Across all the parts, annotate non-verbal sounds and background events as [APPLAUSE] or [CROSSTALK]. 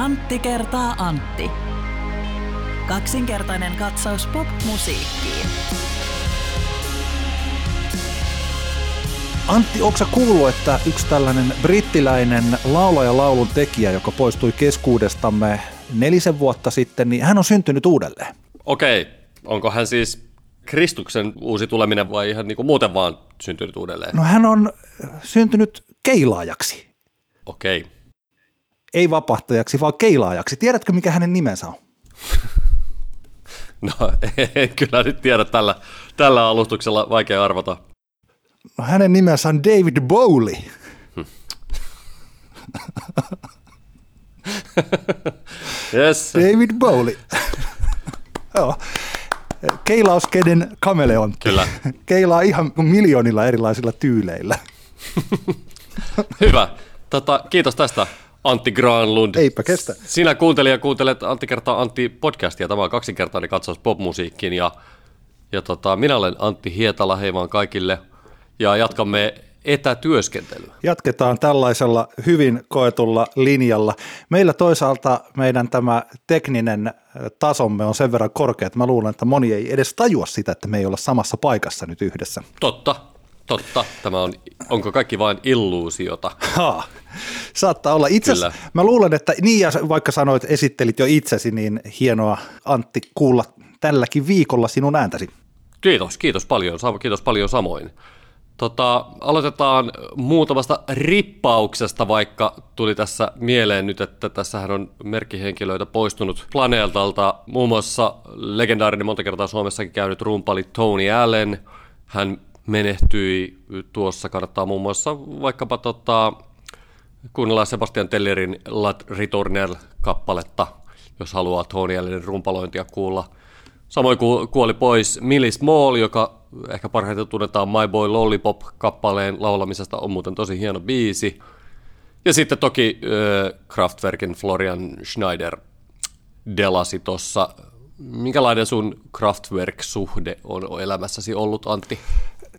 Antti kertaa Antti. Kaksinkertainen katsaus pop-musiikkiin. Antti, onko kuullut, että yksi tällainen brittiläinen laulaja laulun tekijä, joka poistui keskuudestamme nelisen vuotta sitten, niin hän on syntynyt uudelleen? Okei, onko hän siis Kristuksen uusi tuleminen vai ihan niin kuin muuten vaan syntynyt uudelleen? No hän on syntynyt keilaajaksi. Okei. Ei vapahtajaksi, vaan keilaajaksi. Tiedätkö, mikä hänen nimensä on? [LAUGHS] No en kyllä nyt tiedä tällä, tällä alustuksella, vaikea arvata. No, hänen nimensä on David Bowley. [LAUGHS] Yes. David Bowley. [LAUGHS] Joo. Keilauskeden kameleontti. Kyllä. Keilaa ihan miljoonilla erilaisilla tyyleillä. Hyvä. Tota, kiitos tästä Antti Granlund. Eipä kestä. Sinä kuuntelija kuuntelet Antti kertaa Antti podcastia. Tämä on kaksinkertainen katsaus popmusiikkiin ja, ja tota, minä olen Antti Hietala. Hei vaan kaikille. Ja jatkamme etätyöskentelyä. Jatketaan tällaisella hyvin koetulla linjalla. Meillä toisaalta meidän tämä tekninen tasomme on sen verran korkea, että mä luulen, että moni ei edes tajua sitä, että me ei olla samassa paikassa nyt yhdessä. Totta, totta. Tämä on, onko kaikki vain illuusiota? Ha, saattaa olla. Itse mä luulen, että niin ja vaikka sanoit, esittelit jo itsesi, niin hienoa Antti kuulla tälläkin viikolla sinun ääntäsi. Kiitos, kiitos paljon, kiitos paljon samoin. Tota, aloitetaan muutamasta rippauksesta, vaikka tuli tässä mieleen nyt, että tässähän on merkkihenkilöitä poistunut planeetalta. Muun muassa legendaarinen monta kertaa Suomessakin käynyt rumpali Tony Allen. Hän menehtyi tuossa, kannattaa muun muassa vaikkapa tota, kuunnella Sebastian Tellerin La Returnel-kappaletta, jos haluaa Tony Allenin rumpalointia kuulla. Samoin kuoli pois Millie Small, joka ehkä parhaiten tunnetaan My Boy Lollipop-kappaleen laulamisesta, on muuten tosi hieno biisi. Ja sitten toki äh, Kraftwerkin Florian Schneider delasi tuossa. Minkälainen sun Kraftwerk-suhde on elämässäsi ollut, Antti?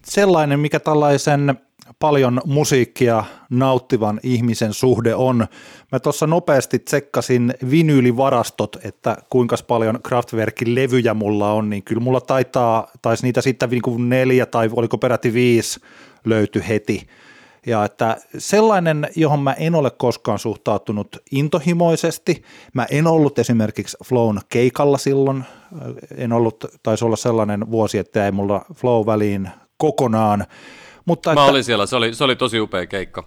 Sellainen, mikä tällaisen paljon musiikkia nauttivan ihmisen suhde on. Mä tuossa nopeasti tsekkasin vinyylivarastot, että kuinka paljon Kraftwerkin levyjä mulla on, niin kyllä mulla taitaa, taisi niitä sitten niin neljä tai oliko peräti viisi löyty heti. Ja että sellainen, johon mä en ole koskaan suhtautunut intohimoisesti. Mä en ollut esimerkiksi Flown keikalla silloin. En ollut, taisi olla sellainen vuosi, että ei mulla Flow väliin kokonaan. Mutta mä että, olin siellä, se oli, se oli tosi upea keikka.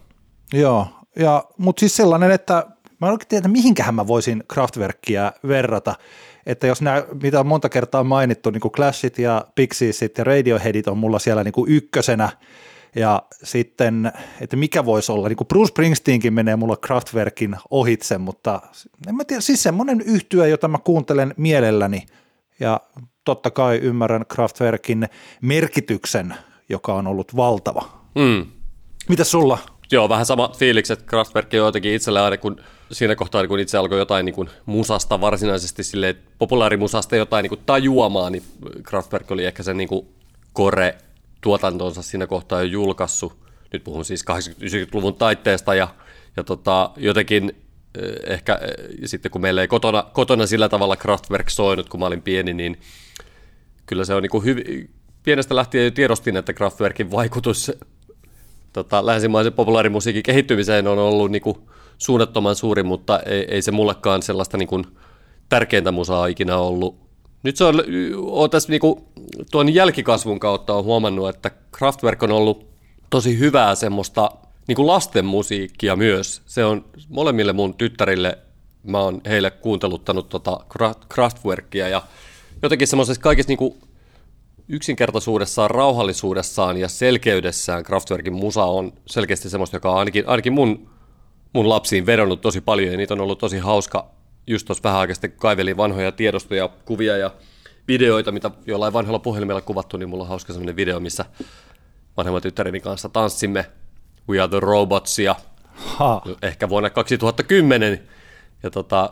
Joo, ja, mutta siis sellainen, että mä en oikein tiedä, mihinkähän mä voisin Kraftwerkia verrata, että jos nämä, mitä on monta kertaa mainittu, niin kuin Clashit ja Pixiesit ja Radioheadit on mulla siellä niin kuin ykkösenä, ja sitten, että mikä voisi olla, niin kuin Bruce Springsteenkin menee mulla Kraftwerkin ohitse, mutta en mä tiedä, siis semmoinen yhtyö, jota mä kuuntelen mielelläni, ja totta kai ymmärrän Kraftwerkin merkityksen joka on ollut valtava. Mm. Mitäs sulla? Joo, vähän sama fiiliksi, että Kraftwerk on jotenkin itselle aina, kun siinä kohtaa, kun itse alkoi jotain niin kuin musasta varsinaisesti, sille populaarimusasta jotain niin kuin tajuamaan, niin Kraftwerk oli ehkä sen niin kuin kore tuotantonsa siinä kohtaa jo julkaissut. Nyt puhun siis 80-90-luvun taitteesta ja, ja tota, jotenkin eh, ehkä eh, sitten kun meillä ei kotona, kotona sillä tavalla Kraftwerk soinut, kun mä olin pieni, niin kyllä se on niin hyvin, pienestä lähtien tiedostin, että Kraftwerkin vaikutus tota, länsimaisen populaarimusiikin kehittymiseen on ollut niin kuin, suunnattoman suuri, mutta ei, ei se mullekaan sellaista niin kuin, tärkeintä musaa ikinä ollut. Nyt se on, on tässä niin kuin, tuon jälkikasvun kautta on huomannut, että Kraftwerk on ollut tosi hyvää semmoista niin kuin lasten musiikkia myös. Se on molemmille mun tyttärille, mä oon heille kuunteluttanut tota Kraftwerkia ja jotenkin semmoisessa kaikissa niin kuin yksinkertaisuudessaan, rauhallisuudessaan ja selkeydessään Kraftwerkin musa on selkeästi semmoista, joka on ainakin, ainakin mun, mun lapsiin vedonnut tosi paljon ja niitä on ollut tosi hauska. Just tuossa vähän aikaa kaivelin vanhoja tiedostoja, kuvia ja videoita, mitä jollain vanhoilla puhelimella kuvattu, niin mulla on hauska semmoinen video, missä vanhemman tyttäreni kanssa tanssimme. We Are The Robots ja ha. ehkä vuonna 2010 ja tota,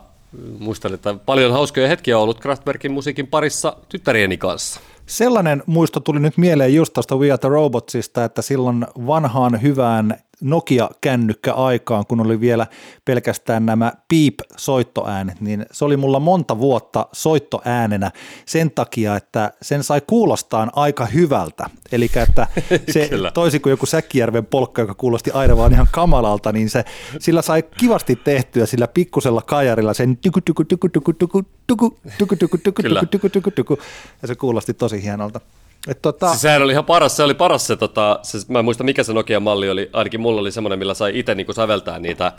muistan, että paljon hauskoja hetkiä on ollut Kraftwerkin musiikin parissa tyttärieni kanssa. Sellainen muisto tuli nyt mieleen just tuosta We Are the Robotsista, että silloin vanhaan hyvään Nokia-kännykkä-aikaan, kun oli vielä pelkästään nämä piip-soittoäänet, niin se oli mulla monta vuotta soittoäänenä sen takia, että sen sai kuulostaa aika hyvältä. Eli että se toisin kuin joku Säkkijärven polkka, joka kuulosti aina vaan ihan kamalalta, niin se, sillä sai kivasti tehtyä sillä pikkusella kajarilla sen tyku tyku tyku tyku tyku tyku tyku tyku tyku tyku tyku tyku ja se kuulosti tosi hienolta. Et tota... siis sehän oli ihan paras, se oli paras se, tota, se, mä en muista mikä se Nokia-malli oli, ainakin mulla oli semmoinen, millä sai itse niinku säveltää niitä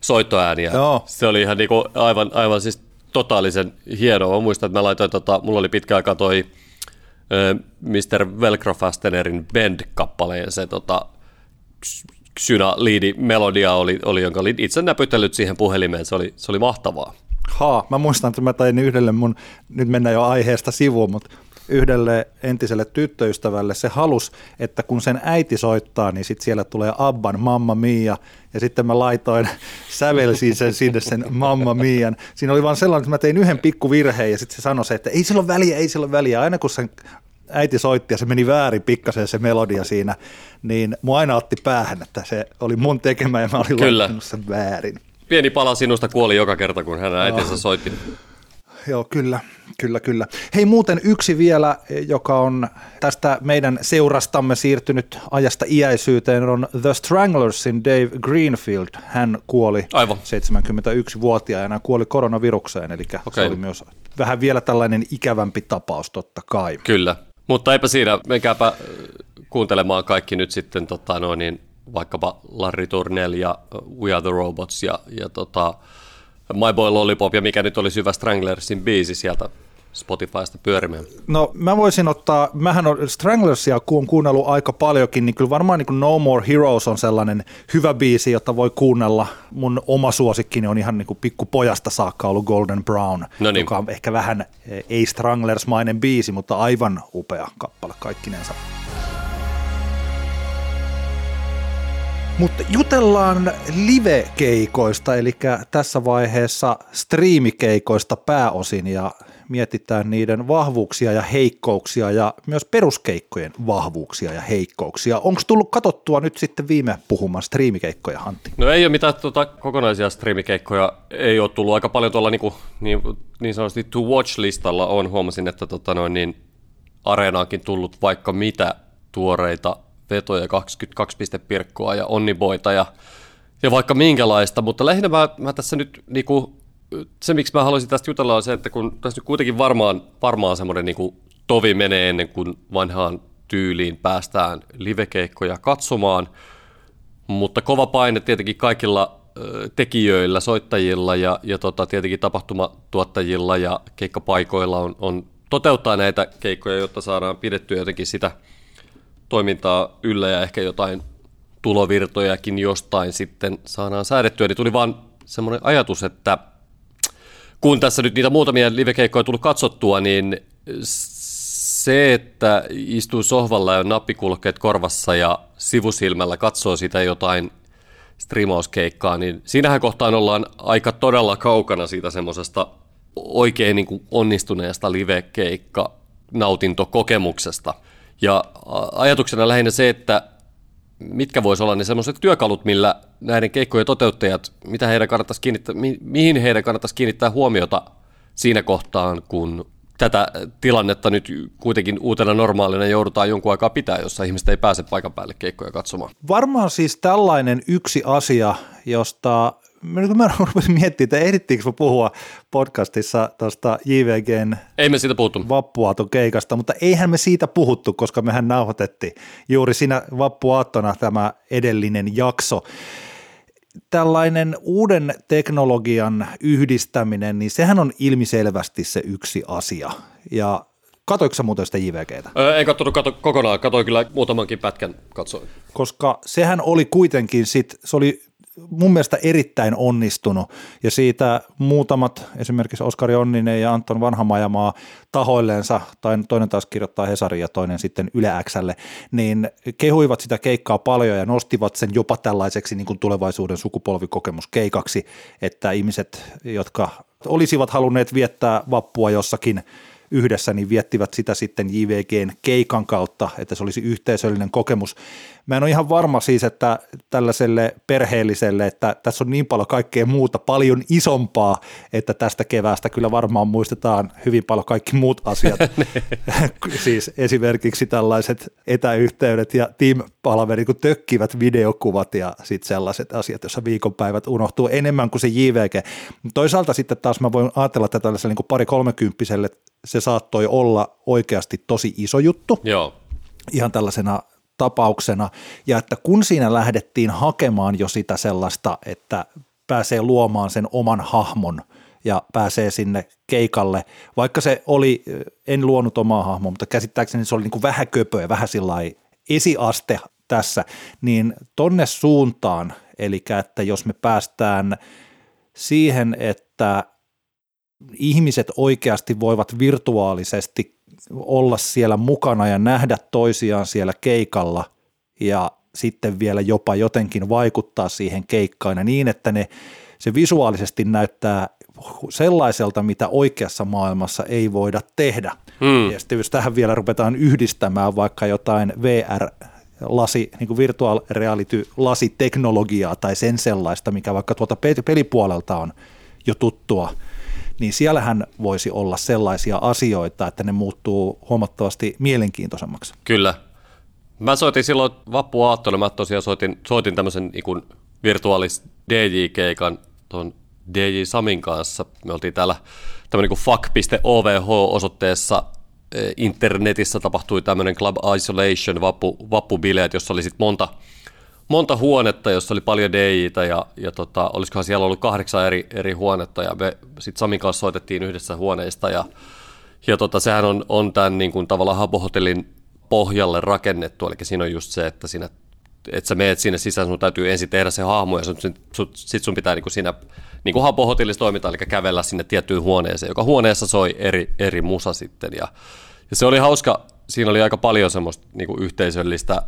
soittoääniä. Joo. Se oli ihan niinku aivan, aivan siis totaalisen hienoa. Mä muistan, että mä laitoin, tota, mulla oli pitkä aika toi äh, Mr. Velcro Fastenerin Bend-kappaleen se tota, Syna liidi melodia oli, oli, jonka olin itse näpytellyt siihen puhelimeen, se oli, se oli mahtavaa. Haa, mä muistan, että mä tein yhdelle mun, nyt mennään jo aiheesta sivuun, mutta yhdelle entiselle tyttöystävälle se halus, että kun sen äiti soittaa, niin sitten siellä tulee Abban Mamma Mia, ja sitten mä laitoin, [LAUGHS] sävelsin sen sinne sen Mamma Mian. Siinä oli vaan sellainen, että mä tein yhden pikku virheen, ja sitten se sanoi se, että ei sillä ole väliä, ei sillä ole väliä. Aina kun sen äiti soitti ja se meni väärin pikkasen se melodia siinä, niin mua aina otti päähän, että se oli mun tekemä ja mä olin Kyllä. sen väärin. Pieni pala sinusta kuoli joka kerta, kun hän äitinsä soitti. Joo, kyllä, kyllä, kyllä. Hei muuten yksi vielä, joka on tästä meidän seurastamme siirtynyt ajasta iäisyyteen, on The Stranglersin Dave Greenfield. Hän kuoli Aivan. 71-vuotiaana, kuoli koronavirukseen, eli okay. se oli myös vähän vielä tällainen ikävämpi tapaus totta kai. Kyllä, mutta eipä siinä, menkääpä kuuntelemaan kaikki nyt sitten tota, no, niin, vaikkapa Larry Turnell ja We Are The Robots ja, ja tota, My Boy Lollipop ja mikä nyt oli Syvä Stranglersin biisi sieltä Spotifysta pyörimään? No mä voisin ottaa, mähän on Stranglersia kun on kuunnellut aika paljonkin, niin kyllä varmaan niin No More Heroes on sellainen hyvä biisi, jota voi kuunnella. Mun oma suosikkini on ihan niin kuin pikkupojasta saakka ollut Golden Brown, no niin. joka on ehkä vähän eh, ei Stranglers-mainen biisi, mutta aivan upea kappale kaikkinensa. Mutta jutellaan live-keikoista, eli tässä vaiheessa striimikeikoista pääosin ja mietitään niiden vahvuuksia ja heikkouksia ja myös peruskeikkojen vahvuuksia ja heikkouksia. Onko tullut katottua nyt sitten viime puhumaan striimikeikkoja, Antti? No ei ole mitään tuota, kokonaisia striimikeikkoja, ei ole tullut aika paljon tuolla niin, kuin, niin, niin sanotusti to watch-listalla on, huomasin, että tota noin, niin areenaankin tullut vaikka mitä tuoreita vetoja, 22 pistepirkkoa ja onniboita ja, ja vaikka minkälaista, mutta lähinnä mä, mä tässä nyt niinku, se, miksi mä haluaisin tästä jutella on se, että kun tässä nyt kuitenkin varmaan, varmaan semmoinen niinku tovi menee ennen kuin vanhaan tyyliin päästään livekeikkoja katsomaan, mutta kova paine tietenkin kaikilla tekijöillä, soittajilla ja, ja tota, tietenkin tapahtumatuottajilla ja keikkapaikoilla on, on toteuttaa näitä keikkoja, jotta saadaan pidettyä jotenkin sitä – toimintaa yllä ja ehkä jotain tulovirtojakin jostain sitten saadaan säädettyä, niin tuli vaan semmoinen ajatus, että kun tässä nyt niitä muutamia livekeikkoja tullut katsottua, niin se, että istuu sohvalla ja nappikulkeet korvassa ja sivusilmällä katsoo sitä jotain strimauskeikkaa, niin siinähän kohtaan ollaan aika todella kaukana siitä semmoisesta oikein niin kuin onnistuneesta livekeikka nautintokokemuksesta – ja ajatuksena lähinnä se, että mitkä voisi olla ne sellaiset työkalut, millä näiden keikkojen toteuttajat, mitä heidän kannattaisi kiinnittää, mi- mihin heidän kannattaisi kiinnittää huomiota siinä kohtaan, kun tätä tilannetta nyt kuitenkin uutena normaalina joudutaan jonkun aikaa pitää, jossa ihmiset ei pääse paikan päälle keikkoja katsomaan. Varmaan siis tällainen yksi asia, josta mä [LAUGHS] rupesin miettimään, että ehdittiinkö puhua podcastissa tuosta JVGn Ei me siitä puhuttu. vappuaaton keikasta, mutta eihän me siitä puhuttu, koska mehän nauhoitettiin juuri siinä vappuaattona tämä edellinen jakso. Tällainen uuden teknologian yhdistäminen, niin sehän on ilmiselvästi se yksi asia. Ja Katoiko muuten sitä JVGtä? Öö, en katsonut kato, kokonaan, katsoin kyllä muutamankin pätkän katsoin. Koska sehän oli kuitenkin sit, se oli mun mielestä erittäin onnistunut. Ja siitä muutamat, esimerkiksi Oskari Onninen ja Anton Vanhamajamaa tahoilleensa, tai toinen taas kirjoittaa Hesari ja toinen sitten Yle Xlle, niin kehuivat sitä keikkaa paljon ja nostivat sen jopa tällaiseksi niin kuin tulevaisuuden sukupolvikokemuskeikaksi, että ihmiset, jotka olisivat halunneet viettää vappua jossakin yhdessä, niin viettivät sitä sitten JVGn keikan kautta, että se olisi yhteisöllinen kokemus. Mä en ole ihan varma siis, että tällaiselle perheelliselle, että tässä on niin paljon kaikkea muuta, paljon isompaa, että tästä keväästä kyllä varmaan muistetaan hyvin paljon kaikki muut asiat. [LAUGHS] [LAUGHS] siis esimerkiksi tällaiset etäyhteydet ja team-palaveri, kun tökkivät videokuvat ja sitten sellaiset asiat, joissa viikonpäivät unohtuu enemmän kuin se JVG. Toisaalta sitten taas mä voin ajatella, että tällaiselle niin pari kolmekymppiselle se saattoi olla oikeasti tosi iso juttu. Joo. Ihan tällaisena tapauksena, ja että kun siinä lähdettiin hakemaan jo sitä sellaista, että pääsee luomaan sen oman hahmon ja pääsee sinne keikalle, vaikka se oli, en luonut omaa hahmoa, mutta käsittääkseni se oli niin kuin vähän köpöä, vähän sillä esiaste tässä, niin tonne suuntaan, eli että jos me päästään siihen, että ihmiset oikeasti voivat virtuaalisesti olla siellä mukana ja nähdä toisiaan siellä keikalla ja sitten vielä jopa jotenkin vaikuttaa siihen keikkaan ja niin, että ne, se visuaalisesti näyttää sellaiselta, mitä oikeassa maailmassa ei voida tehdä. Hmm. Ja sitten jos tähän vielä ruvetaan yhdistämään vaikka jotain VR lasi, niin kuin virtual reality lasiteknologiaa tai sen sellaista, mikä vaikka tuolta pelipuolelta on jo tuttua, niin siellähän voisi olla sellaisia asioita, että ne muuttuu huomattavasti mielenkiintoisemmaksi. Kyllä. Mä soitin silloin vappuaattona, mä tosiaan soitin, soitin tämmöisen niin virtuaalis DJ-keikan tuon DJ Samin kanssa. Me oltiin täällä tämmöinen niin fuck.ovh-osoitteessa e, internetissä tapahtui tämmöinen Club Isolation vappu, vappubileet, jossa oli sitten monta, monta huonetta, jossa oli paljon DJitä ja, ja tota, olisikohan siellä ollut kahdeksan eri, eri huonetta ja me sitten Samin kanssa soitettiin yhdessä huoneista ja, ja tota, sehän on, on tämän niin kuin, tavallaan Habo-hotellin pohjalle rakennettu, eli siinä on just se, että siinä että sä meet sinne sisään, sun täytyy ensin tehdä se hahmo ja sitten sit sun pitää niin siinä niin kuin toimita, eli kävellä sinne tiettyyn huoneeseen, joka huoneessa soi eri, eri musa sitten. Ja, ja se oli hauska, siinä oli aika paljon semmoista niin kuin yhteisöllistä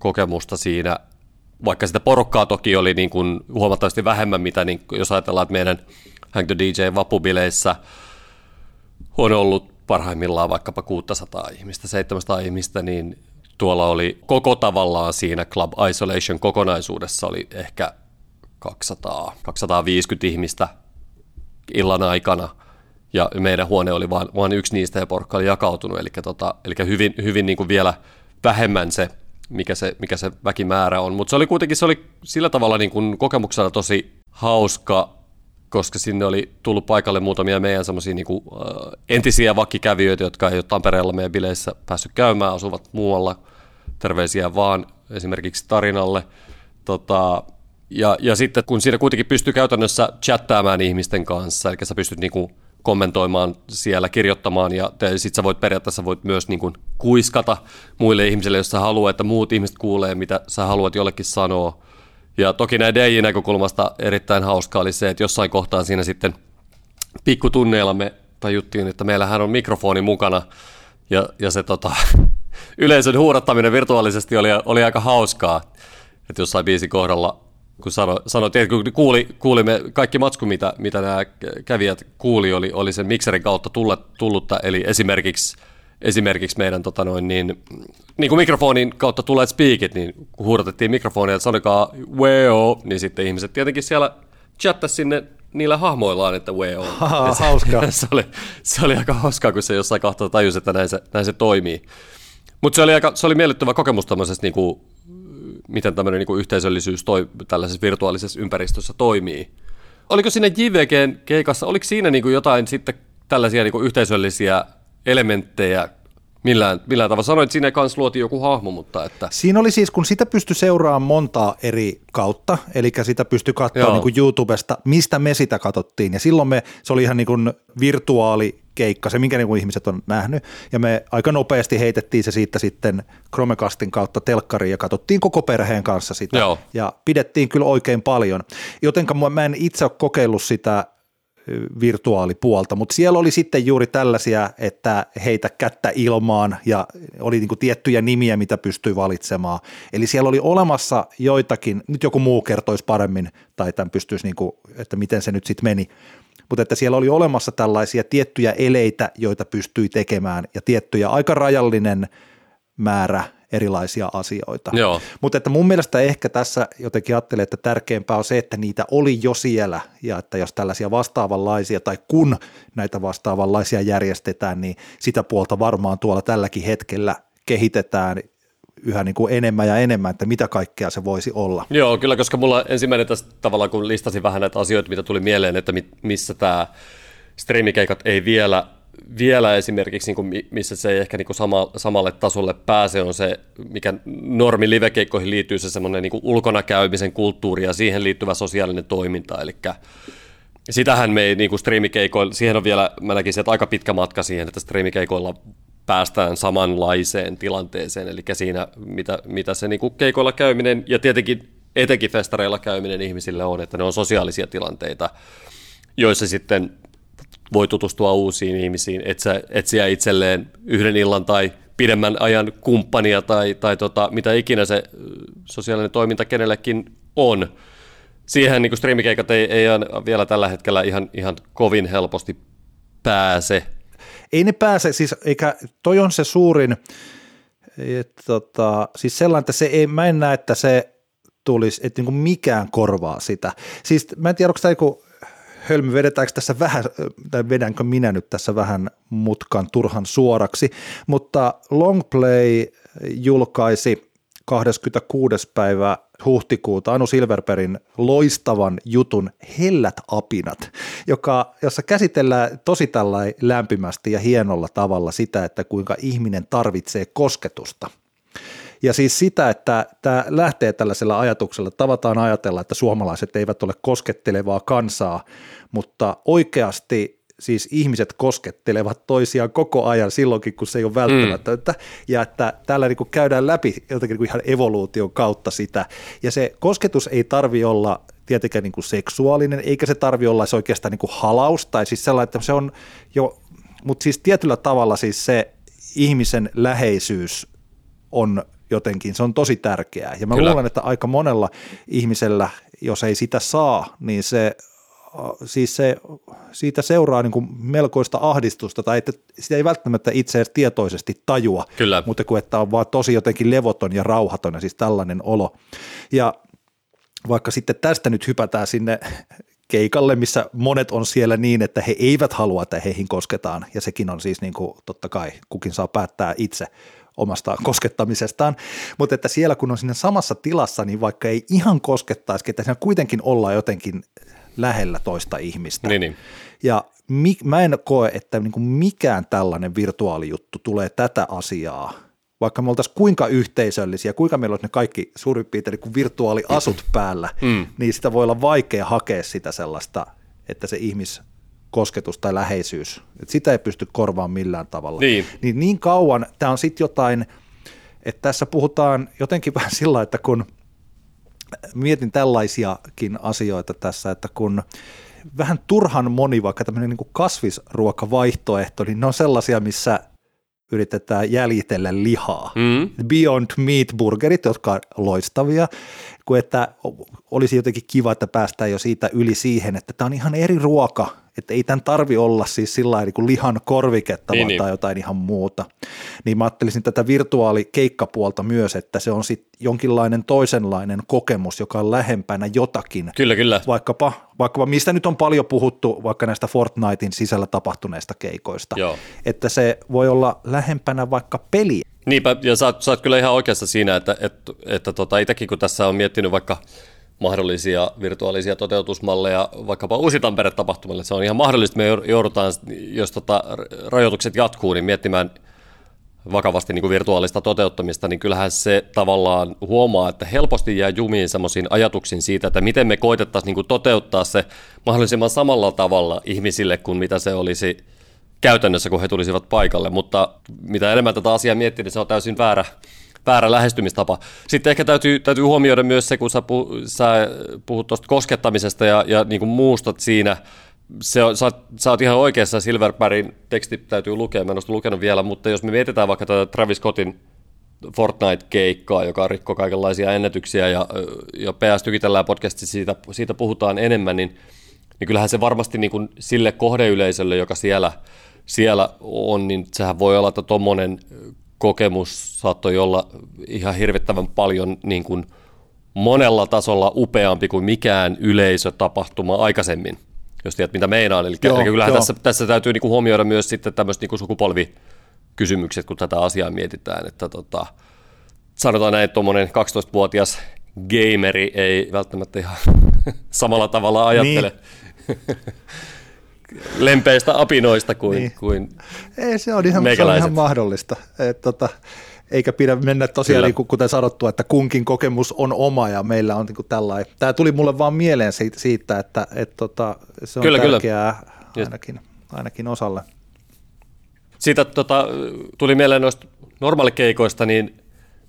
kokemusta siinä, vaikka sitä porukkaa toki oli niin kuin huomattavasti vähemmän, mitä niin, jos ajatellaan, että meidän Hang the DJ vapubileissä on ollut parhaimmillaan vaikkapa 600 ihmistä, 700 ihmistä, niin tuolla oli koko tavallaan siinä Club Isolation kokonaisuudessa oli ehkä 200, 250 ihmistä illan aikana, ja meidän huone oli vain, vain yksi niistä, ja porukka oli jakautunut, eli, tota, eli hyvin, hyvin niin kuin vielä vähemmän se mikä se, mikä se väkimäärä on. Mutta se oli kuitenkin se oli sillä tavalla niin kuin kokemuksena tosi hauska, koska sinne oli tullut paikalle muutamia meidän semmoisia niin kuin, äh, entisiä vakkikävijöitä, jotka ei ole Tampereella meidän bileissä päässyt käymään, asuvat muualla. Terveisiä vaan esimerkiksi Tarinalle. Tota, ja, ja sitten kun siinä kuitenkin pystyy käytännössä chattaamaan ihmisten kanssa, eli sä pystyt niin kuin kommentoimaan siellä, kirjoittamaan ja sitten sä voit periaatteessa voit myös niin kuin kuiskata muille ihmisille, jos sä haluat, että muut ihmiset kuulee, mitä sä haluat jollekin sanoa. Ja toki näin DJ-näkökulmasta erittäin hauska oli se, että jossain kohtaa siinä sitten pikkutunneilla me tajuttiin, että meillähän on mikrofoni mukana ja, ja se tota, [LAUGHS] yleisön huudattaminen virtuaalisesti oli, oli aika hauskaa. Että jossain biisi kohdalla kun sano, sanoi, että kun kuuli, kuulimme kaikki matsku, mitä, mitä nämä kävijät kuuli, oli, oli sen mikserin kautta tullut, tullutta, eli esimerkiksi, esimerkiksi meidän tota noin, niin, niin kuin mikrofonin kautta tulleet speakit, niin kun huudatettiin mikrofonia, että sanokaa weo, niin sitten ihmiset tietenkin siellä chattasi sinne niillä hahmoillaan, että weo. [LAUGHS] Hauskaa. [LAUGHS] se, oli, se oli aika hauskaa, kun se jossain kohtaa tajusi, että näin se, näin se toimii. Mutta se oli, aika, se oli miellyttävä kokemus tämmöisestä niin kuin miten tämmöinen niin kuin yhteisöllisyys toi, tällaisessa virtuaalisessa ympäristössä toimii. Oliko siinä JVGn keikassa, oliko siinä niin kuin jotain sitten tällaisia niin kuin yhteisöllisiä elementtejä, millään, millään tavalla. Sanoit, että siinä kanssa luotiin joku hahmo, mutta että... Siinä oli siis, kun sitä pystyi seuraamaan montaa eri kautta, eli sitä pystyi katsoa niin kuin YouTubesta, mistä me sitä katsottiin, ja silloin me, se oli ihan niin kuin virtuaali keikka, se minkä niin kuin ihmiset on nähnyt, ja me aika nopeasti heitettiin se siitä sitten Chromecastin kautta telkkariin ja katsottiin koko perheen kanssa sitä, Joo. ja pidettiin kyllä oikein paljon, jotenka mä en itse ole kokeillut sitä virtuaalipuolta, mutta siellä oli sitten juuri tällaisia, että heitä kättä ilmaan ja oli niin kuin tiettyjä nimiä, mitä pystyi valitsemaan. Eli siellä oli olemassa joitakin, nyt joku muu kertoisi paremmin tai tämän pystyisi, niin kuin, että miten se nyt sitten meni, mutta että siellä oli olemassa tällaisia tiettyjä eleitä, joita pystyi tekemään ja tiettyjä aika rajallinen määrä erilaisia asioita. Joo. Mutta että mun mielestä ehkä tässä jotenkin ajattelee, että tärkeämpää on se, että niitä oli jo siellä ja että jos tällaisia vastaavanlaisia tai kun näitä vastaavanlaisia järjestetään, niin sitä puolta varmaan tuolla tälläkin hetkellä kehitetään yhä niin kuin enemmän ja enemmän, että mitä kaikkea se voisi olla. Joo, kyllä, koska mulla ensimmäinen tässä tavallaan, kun listasin vähän näitä asioita, mitä tuli mieleen, että missä tämä striimikeikat ei vielä vielä esimerkiksi, niin kuin missä se ei ehkä niin kuin sama, samalle tasolle pääse, on se, mikä normi livekeikkoihin liittyy, se semmoinen niin ulkona käymisen kulttuuri ja siihen liittyvä sosiaalinen toiminta, eli sitähän me ei niin kuin striimikeikoilla, siihen on vielä, mä näkisin, että aika pitkä matka siihen, että striimikeikoilla päästään samanlaiseen tilanteeseen, eli siinä, mitä, mitä se niin kuin keikoilla käyminen ja tietenkin etenkin festareilla käyminen ihmisille on, että ne on sosiaalisia tilanteita, joissa sitten voi tutustua uusiin ihmisiin, etsiä, etsiä itselleen yhden illan tai pidemmän ajan kumppania tai, tai tota, mitä ikinä se sosiaalinen toiminta kenellekin on. Siihen niin striimikeikat ei, ei vielä tällä hetkellä ihan, ihan kovin helposti pääse. Ei ne pääse, siis eikä, toi on se suurin, että tota, siis sellainen, että se ei, mä en näe, että se tulisi, että niin mikään korvaa sitä. Siis mä en tiedä, onko tämä joku hölmy, vedetäänkö tässä vähän, tai vedänkö minä nyt tässä vähän mutkan turhan suoraksi, mutta Longplay julkaisi 26. päivä huhtikuuta Anu Silverperin loistavan jutun Hellät apinat, joka, jossa käsitellään tosi tällainen lämpimästi ja hienolla tavalla sitä, että kuinka ihminen tarvitsee kosketusta – ja siis sitä, että tämä lähtee tällaisella ajatuksella, tavataan ajatella, että suomalaiset eivät ole koskettelevaa kansaa, mutta oikeasti siis ihmiset koskettelevat toisiaan koko ajan silloinkin, kun se ei ole välttämätöntä, mm. ja että täällä niin kuin käydään läpi jotenkin niin ihan evoluution kautta sitä, ja se kosketus ei tarvi olla tietenkään niin kuin seksuaalinen, eikä se tarvi olla se oikeastaan niin kuin halaus, tai siis sellainen, että se on jo, mutta siis tietyllä tavalla siis se ihmisen läheisyys on jotenkin, se on tosi tärkeää. Ja mä Kyllä. luulen, että aika monella ihmisellä, jos ei sitä saa, niin se siis se, siitä seuraa niin kuin melkoista ahdistusta, tai että sitä ei välttämättä itse edes tietoisesti tajua, Kyllä. mutta kun että on vaan tosi jotenkin levoton ja rauhaton ja siis tällainen olo. Ja vaikka sitten tästä nyt hypätään sinne keikalle, missä monet on siellä niin, että he eivät halua, että heihin kosketaan, ja sekin on siis niin kuin, totta kai, kukin saa päättää itse omasta koskettamisestaan, mutta että siellä kun on sinne samassa tilassa, niin vaikka ei ihan koskettaisi, että siinä kuitenkin ollaan jotenkin lähellä toista ihmistä. Niin, niin. Ja mi, mä en koe, että niin kuin mikään tällainen virtuaalijuttu tulee tätä asiaa vaikka me oltaisiin kuinka yhteisöllisiä, kuinka meillä olisi ne kaikki suurin piirtein niin virtuaaliasut päällä, mm. niin sitä voi olla vaikea hakea sitä sellaista, että se ihmis, kosketus tai läheisyys. Et sitä ei pysty korvaamaan millään tavalla. Niin, niin, niin kauan tämä on sitten jotain, että tässä puhutaan jotenkin [LAUGHS] vähän sillä, että kun mietin tällaisiakin asioita tässä, että kun vähän turhan moni vaikka tämmöinen niin kasvisruokavaihtoehto, niin ne on sellaisia, missä yritetään jäljitellä lihaa. Mm. Beyond Meat burgerit, jotka on loistavia, kuin että olisi jotenkin kiva, että päästään jo siitä yli siihen, että tämä on ihan eri ruoka että ei tämän tarvi olla siis sillä niin kuin lihan korviketta, niin, vaan niin. jotain ihan muuta. Niin mä ajattelisin tätä virtuaalikeikkapuolta myös, että se on sitten jonkinlainen toisenlainen kokemus, joka on lähempänä jotakin. Kyllä, kyllä. Vaikkapa, vaikkapa mistä nyt on paljon puhuttu, vaikka näistä Fortnitein sisällä tapahtuneista keikoista. Joo. Että se voi olla lähempänä vaikka peliä. Niinpä, ja sä, sä oot kyllä ihan oikeassa siinä, että, että, että tota, itsekin kun tässä on miettinyt vaikka – mahdollisia virtuaalisia toteutusmalleja vaikkapa Uusi Tampere-tapahtumalle. Se on ihan mahdollista, me joudutaan, jos tota rajoitukset jatkuu, niin miettimään vakavasti niin kuin virtuaalista toteuttamista, niin kyllähän se tavallaan huomaa, että helposti jää jumiin semmoisiin ajatuksiin siitä, että miten me koitettaisiin niin kuin toteuttaa se mahdollisimman samalla tavalla ihmisille kuin mitä se olisi käytännössä, kun he tulisivat paikalle. Mutta mitä enemmän tätä asiaa miettii, niin se on täysin väärä, väärä lähestymistapa. Sitten ehkä täytyy, täytyy huomioida myös se, kun sä, puh, sä puhut tuosta koskettamisesta ja, ja niin kuin muustat siinä, se on, sä, oot, sä oot ihan oikeassa, Silverbergin teksti täytyy lukea, mä en ole lukenut vielä, mutta jos me mietitään vaikka tätä Travis Scottin Fortnite-keikkaa, joka rikkoi kaikenlaisia ennätyksiä ja, ja PS Tykitellään podcastissa siitä, siitä puhutaan enemmän, niin, niin kyllähän se varmasti niin kuin sille kohdeyleisölle, joka siellä, siellä on, niin sehän voi olla, että tuommoinen kokemus saattoi olla ihan hirvittävän paljon niin kuin monella tasolla upeampi kuin mikään yleisötapahtuma aikaisemmin, jos tiedät mitä meinaan. Eli, joo, eli kyllähän tässä, tässä täytyy niin kuin huomioida myös sitten tämmöiset niin sukupolvi kysymykset, kun tätä asiaa mietitään, että tota, sanotaan näin, että tuommoinen 12-vuotias gameri ei välttämättä ihan [LAUGHS] samalla tavalla ajattele niin. [LAUGHS] lempeistä apinoista kuin, niin. kuin ei, se on ihan, se on ihan mahdollista. Et, tota, eikä pidä mennä tosiaan, niin, kuten sanottu, että kunkin kokemus on oma ja meillä on niin tällainen. Tämä tuli mulle vaan mieleen siitä, siitä että et, tota, se on kyllä, tärkeää kyllä. Ainakin, ainakin osalle. Siitä tota, tuli mieleen noista normaalikeikoista, niin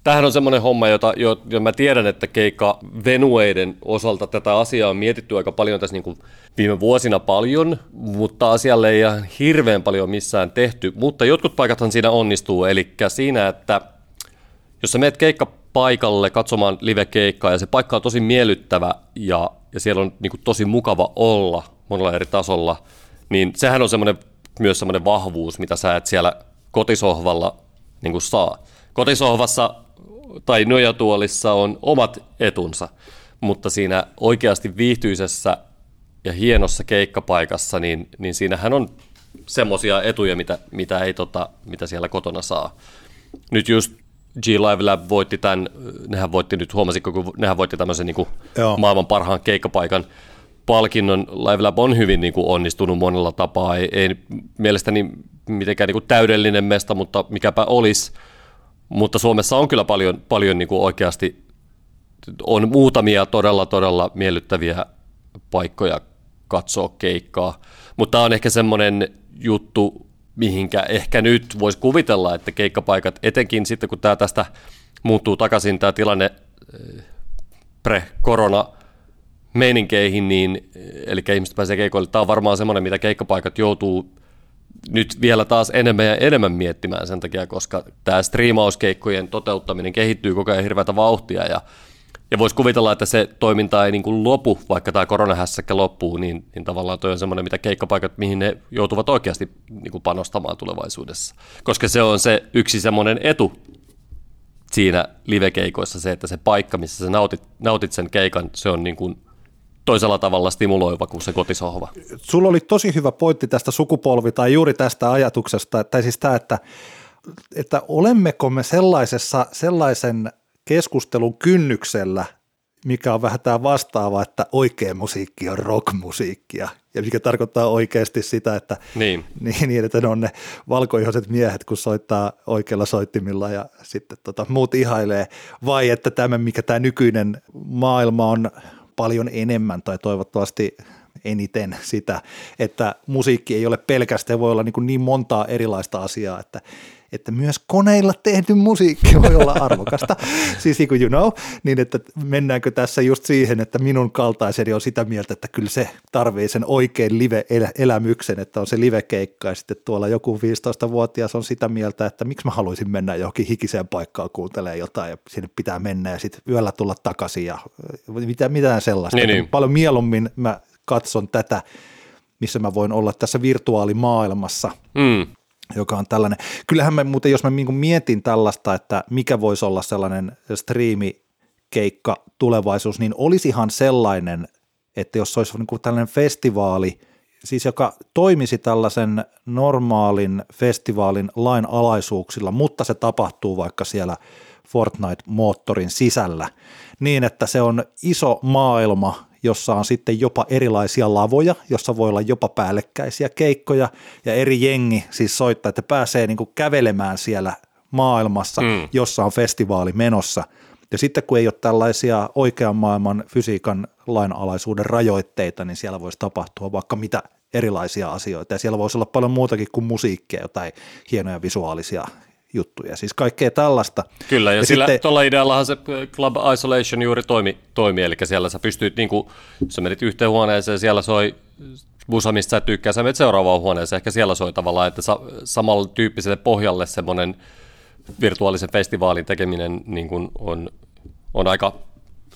tämähän on semmoinen homma, jota, jo, mä tiedän, että keikka venueiden osalta tätä asiaa on mietitty aika paljon tässä niin kuin viime vuosina paljon, mutta asialle ei ihan hirveän paljon missään tehty, mutta jotkut paikathan siinä onnistuu, eli siinä, että jos sä meet keikkapaikalle katsomaan live-keikkaa ja se paikka on tosi miellyttävä ja, ja siellä on niin kuin tosi mukava olla monella eri tasolla, niin sehän on semmoinen myös semmoinen vahvuus, mitä sä et siellä kotisohvalla niin kuin saa. Kotisohvassa tai nojatuolissa on omat etunsa, mutta siinä oikeasti viihtyisessä ja hienossa keikkapaikassa, niin, niin siinähän on semmoisia etuja, mitä, mitä, ei, tota, mitä siellä kotona saa. Nyt just G-Live Lab voitti tämän, nehän voitti nyt, huomasitko, kun nehän voitti tämmöisen niin kuin maailman parhaan keikkapaikan palkinnon. Live Lab on hyvin niin kuin onnistunut monella tapaa, ei, ei mielestäni mitenkään niin kuin täydellinen mesta, mutta mikäpä olisi. Mutta Suomessa on kyllä paljon, paljon niin kuin oikeasti, on muutamia todella, todella miellyttäviä paikkoja katsoa keikkaa. Mutta tämä on ehkä semmoinen juttu, mihinkä ehkä nyt voisi kuvitella, että keikkapaikat, etenkin sitten kun tämä tästä muuttuu takaisin tämä tilanne eh, pre-korona meininkeihin, niin, eli ihmiset pääsee keikoille. Tämä on varmaan semmoinen, mitä keikkapaikat joutuu nyt vielä taas enemmän ja enemmän miettimään sen takia, koska tämä striimauskeikkojen toteuttaminen kehittyy koko ajan hirveätä vauhtia ja ja voisi kuvitella, että se toiminta ei niin kuin lopu, vaikka tämä koronahässäkkä loppuu, niin, niin tavallaan toi on semmoinen, mitä keikkapaikat, mihin ne joutuvat oikeasti niin kuin panostamaan tulevaisuudessa. Koska se on se yksi semmoinen etu siinä livekeikoissa, se, että se paikka, missä sä nautit, nautit sen keikan, se on niin kuin toisella tavalla stimuloiva kuin se kotisohva. Sulla oli tosi hyvä pointti tästä sukupolvi tai juuri tästä ajatuksesta, tai siis tämä, että, että olemmeko me sellaisessa, sellaisen keskustelun kynnyksellä, mikä on vähän tämä vastaava, että oikea musiikki on rockmusiikkia, ja mikä tarkoittaa oikeasti sitä, että, niin. Niin, niin, että ne on ne valkoihoiset miehet, kun soittaa oikealla soittimilla ja sitten tota, muut ihailee, vai että tämä, mikä tämä nykyinen maailma on paljon enemmän tai toivottavasti eniten sitä, että musiikki ei ole pelkästään, voi olla niin, kuin niin montaa erilaista asiaa, että että myös koneilla tehty musiikki voi olla arvokasta, [LAUGHS] siis niin kuin you know, niin että mennäänkö tässä just siihen, että minun kaltaiseni on sitä mieltä, että kyllä se tarvii sen oikein live-elämyksen, että on se live-keikka ja sitten tuolla joku 15-vuotias on sitä mieltä, että miksi mä haluaisin mennä johonkin hikiseen paikkaan kuuntelemaan jotain ja sinne pitää mennä ja sitten yöllä tulla takaisin ja mitä, mitään sellaista. Niin, niin. Paljon mieluummin mä katson tätä, missä mä voin olla tässä virtuaalimaailmassa. Mm joka on tällainen. Kyllähän mä muuten, jos mä niin mietin tällaista, että mikä voisi olla sellainen striimikeikka tulevaisuus, niin olisihan sellainen, että jos olisi niin kuin tällainen festivaali, siis joka toimisi tällaisen normaalin festivaalin lain alaisuuksilla, mutta se tapahtuu vaikka siellä Fortnite-moottorin sisällä, niin että se on iso maailma, jossa on sitten jopa erilaisia lavoja, jossa voi olla jopa päällekkäisiä keikkoja ja eri jengi siis soittaa, että pääsee niin kuin kävelemään siellä maailmassa, mm. jossa on festivaali menossa. Ja sitten kun ei ole tällaisia oikean maailman fysiikan lainalaisuuden rajoitteita, niin siellä voisi tapahtua vaikka mitä erilaisia asioita. Ja siellä voisi olla paljon muutakin kuin musiikkia, jotain hienoja visuaalisia juttuja, siis kaikkea tällaista. Kyllä, ja, ja sillä sitten, tuolla ideallahan se Club Isolation juuri toimi, toimi eli siellä sä pystyit, niin kuin, sä menit yhteen huoneeseen, siellä soi musa, mistä sä tykkää, sä menet seuraavaan huoneeseen, ehkä siellä soi tavallaan, että sa- samalla tyyppiselle pohjalle semmoinen virtuaalisen festivaalin tekeminen niin kuin on, on aika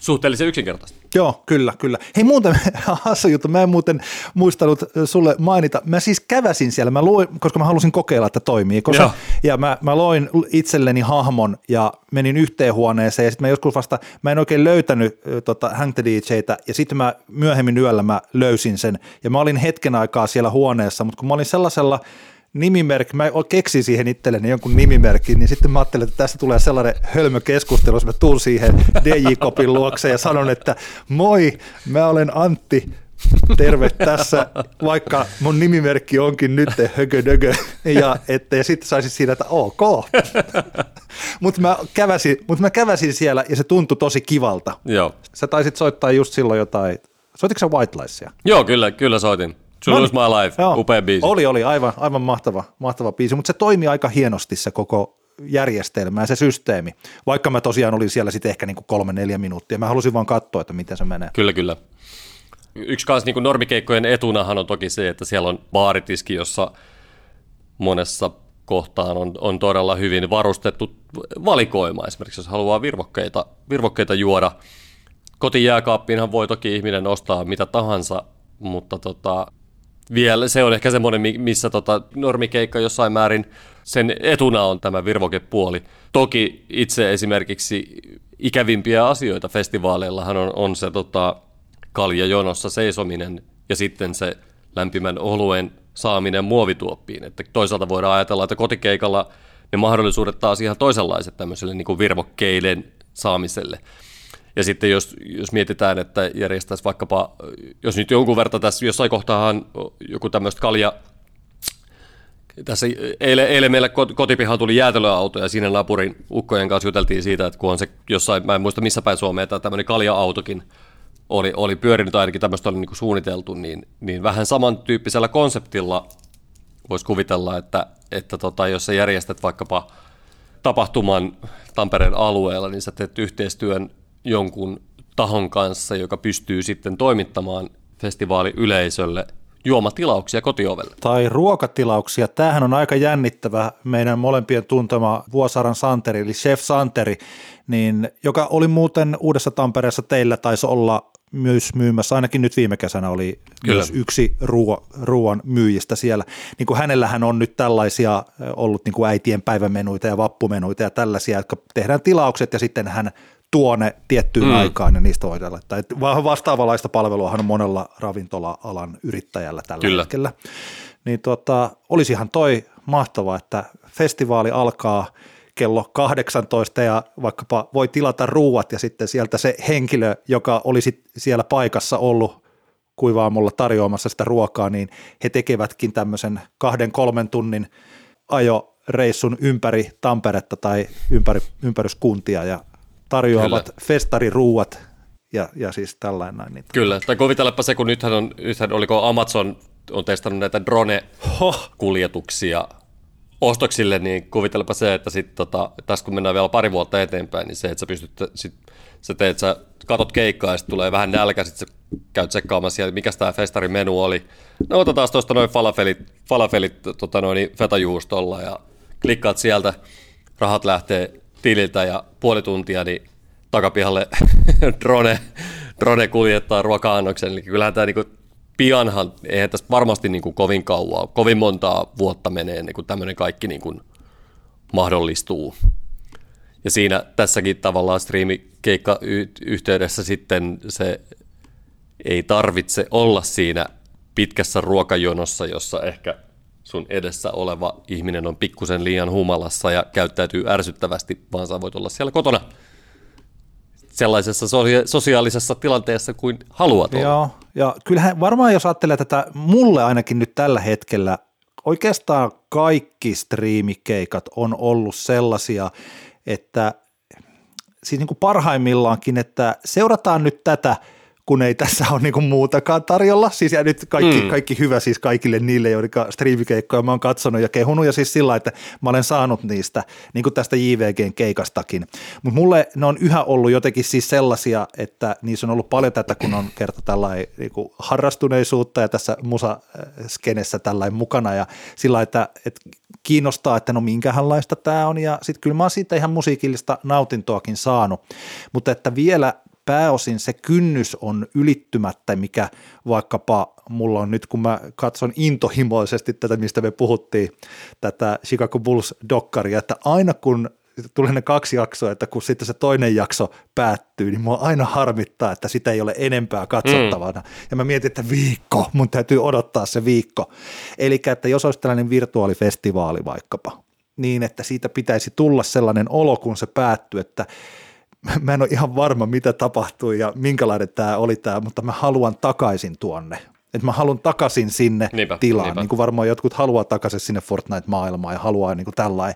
suhteellisen yksinkertaista. Joo, kyllä, kyllä. Hei muuten, [LAUGHS] hassu juttu, mä en muuten muistanut sulle mainita. Mä siis käväsin siellä, mä luin, koska mä halusin kokeilla, että toimii. Koska, Joo. ja mä, mä loin itselleni hahmon ja menin yhteen huoneeseen ja sitten mä joskus vasta, mä en oikein löytänyt tota, Hang the DJtä ja sitten mä myöhemmin yöllä mä löysin sen ja mä olin hetken aikaa siellä huoneessa, mutta kun mä olin sellaisella nimimerkki, mä keksin siihen itselleni jonkun nimimerkin, niin sitten mä ajattelin, että tästä tulee sellainen hölmö keskustelu, jos mä tuun siihen DJ-kopin luokse ja sanon, että moi, mä olen Antti, terve tässä, vaikka mun nimimerkki onkin nyt högödögö, ja ettei sitten saisi siinä, että ok. Mutta mä, käväsin, mut mä käväsin siellä ja se tuntui tosi kivalta. Joo. Sä taisit soittaa just silloin jotain, soititko sä White Liesia? Joo, kyllä, kyllä soitin. To No Lose niin. My Life, Joo. upea biisi. Oli, oli, aivan, aivan mahtava, mahtava biisi, mutta se toimi aika hienosti se koko järjestelmä ja se systeemi, vaikka mä tosiaan olin siellä sitten ehkä niin kuin kolme, neljä minuuttia. Mä halusin vaan katsoa, että miten se menee. Kyllä, kyllä. Yksi kanssa niin normikeikkojen etunahan on toki se, että siellä on baaritiski, jossa monessa kohtaan on, on todella hyvin varustettu valikoima. Esimerkiksi jos haluaa virvokkeita, virvokkeita juoda. Kotijääkaappiinhan voi toki ihminen ostaa mitä tahansa, mutta tota, vielä se on ehkä semmoinen, mi- missä tota, normikeikka jossain määrin sen etuna on tämä virvokepuoli. Toki itse esimerkiksi ikävimpiä asioita festivaaleillahan on, on se tota, kaljajonossa seisominen ja sitten se lämpimän oluen saaminen muovituoppiin. Että toisaalta voidaan ajatella, että kotikeikalla ne mahdollisuudet taas ihan toisenlaiset tämmöiselle niin kuin virvokkeiden saamiselle. Ja sitten jos, jos mietitään, että järjestäisi vaikkapa, jos nyt jonkun verran tässä jossain kohtaahan joku tämmöistä kalja, tässä eilen, eilen meillä kot- kotipihaan tuli jäätelöauto ja siinä naapurin ukkojen kanssa juteltiin siitä, että kun on se jossain, mä en muista missä päin Suomea, että tämmöinen kalja-autokin oli, oli pyörinyt ainakin tämmöistä oli niin suunniteltu, niin, niin vähän samantyyppisellä konseptilla voisi kuvitella, että, että tota, jos sä järjestät vaikkapa tapahtuman Tampereen alueella, niin sä teet yhteistyön jonkun tahon kanssa, joka pystyy sitten toimittamaan festivaaliyleisölle juomatilauksia kotiovelle. Tai ruokatilauksia. Tämähän on aika jännittävä meidän molempien tuntema Vuosaaren Santeri, eli Chef Santeri, niin, joka oli muuten Uudessa Tampereessa teillä taisi olla myös myymässä, ainakin nyt viime kesänä oli Kyllä. myös yksi ruo, ruoan myyjistä siellä. Niin kuin hänellähän on nyt tällaisia ollut niin kuin äitien päivämenuita ja vappumenuita ja tällaisia, jotka tehdään tilaukset ja sitten hän tuo ne tiettyyn mm. aikaan ja niistä voidaan laittaa. Et va- Vastaavanlaista palveluahan on monella ravintola-alan yrittäjällä tällä Kyllä. hetkellä. Niin tota, olisihan toi mahtavaa, että festivaali alkaa kello 18 ja vaikkapa voi tilata ruuat ja sitten sieltä se henkilö, joka olisi siellä paikassa ollut kuivaamolla tarjoamassa sitä ruokaa, niin he tekevätkin tämmöisen kahden kolmen tunnin ajoreissun ympäri Tamperetta tai ympäri, ympäryskuntia ja tarjoavat Kyllä. festariruuat ja, ja siis tällainen. Niin Kyllä, tai kuvitellaanpa se, kun nythän on, nythän oliko Amazon on testannut näitä drone-kuljetuksia ostoksille, niin kuvitelepa se, että sit, tota, tässä kun mennään vielä pari vuotta eteenpäin, niin se, että sä pystyt, sit, sä teet, sä katot keikkaa ja sitten tulee vähän nälkä, sit sä käyt tsekkaamassa siellä, mikä tämä festarin menu oli. No otetaan tuosta noin falafelit, falafelit tota noin, fetajuustolla ja klikkaat sieltä, rahat lähtee tililtä ja puoli tuntia, niin takapihalle [LAUGHS] drone, drone kuljettaa ruoka-annoksen. Eli kyllähän tämä niinku pianhan, eihän tästä varmasti niinku kovin kauaa, kovin montaa vuotta menee ennen kuin tämmöinen kaikki niinku mahdollistuu. Ja siinä tässäkin tavallaan striimikeikka yhteydessä sitten se ei tarvitse olla siinä pitkässä ruokajonossa, jossa ehkä sun edessä oleva ihminen on pikkusen liian humalassa ja käyttäytyy ärsyttävästi, vaan sä voit olla siellä kotona sellaisessa sosia- sosiaalisessa tilanteessa kuin haluat olla. Joo, ja kyllähän varmaan jos ajattelee tätä, mulle ainakin nyt tällä hetkellä, oikeastaan kaikki striimikeikat on ollut sellaisia, että siis niin kuin parhaimmillaankin, että seurataan nyt tätä kun ei tässä ole niinku muutakaan tarjolla. Siis ja nyt kaikki, mm. kaikki hyvä siis kaikille niille, joiden striimikeikkoja mä oon katsonut ja kehunut ja siis sillä, että mä olen saanut niistä, niin kuin tästä JVGn keikastakin. Mutta mulle ne on yhä ollut jotenkin siis sellaisia, että niissä on ollut paljon tätä, kun on kerta tällainen niinku harrastuneisuutta ja tässä musaskenessä tällainen mukana ja sillä, että, että kiinnostaa, että no minkähänlaista tämä on ja sitten kyllä mä oon siitä ihan musiikillista nautintoakin saanut, mutta että vielä pääosin se kynnys on ylittymättä, mikä vaikkapa mulla on nyt, kun mä katson intohimoisesti tätä, mistä me puhuttiin, tätä Chicago Bulls-dokkaria, että aina kun tulee ne kaksi jaksoa, että kun sitten se toinen jakso päättyy, niin mua aina harmittaa, että sitä ei ole enempää katsottavana. Mm. Ja mä mietin, että viikko, mun täytyy odottaa se viikko. Eli että jos olisi tällainen virtuaalifestivaali vaikkapa, niin että siitä pitäisi tulla sellainen olo, kun se päättyy, että mä en ole ihan varma, mitä tapahtui ja minkälainen tämä oli tämä, mutta mä haluan takaisin tuonne. Että mä haluan takaisin sinne niinpä, tilaan, niinpä. niin kuin varmaan jotkut haluaa takaisin sinne Fortnite-maailmaan ja haluaa niin kuin tällainen.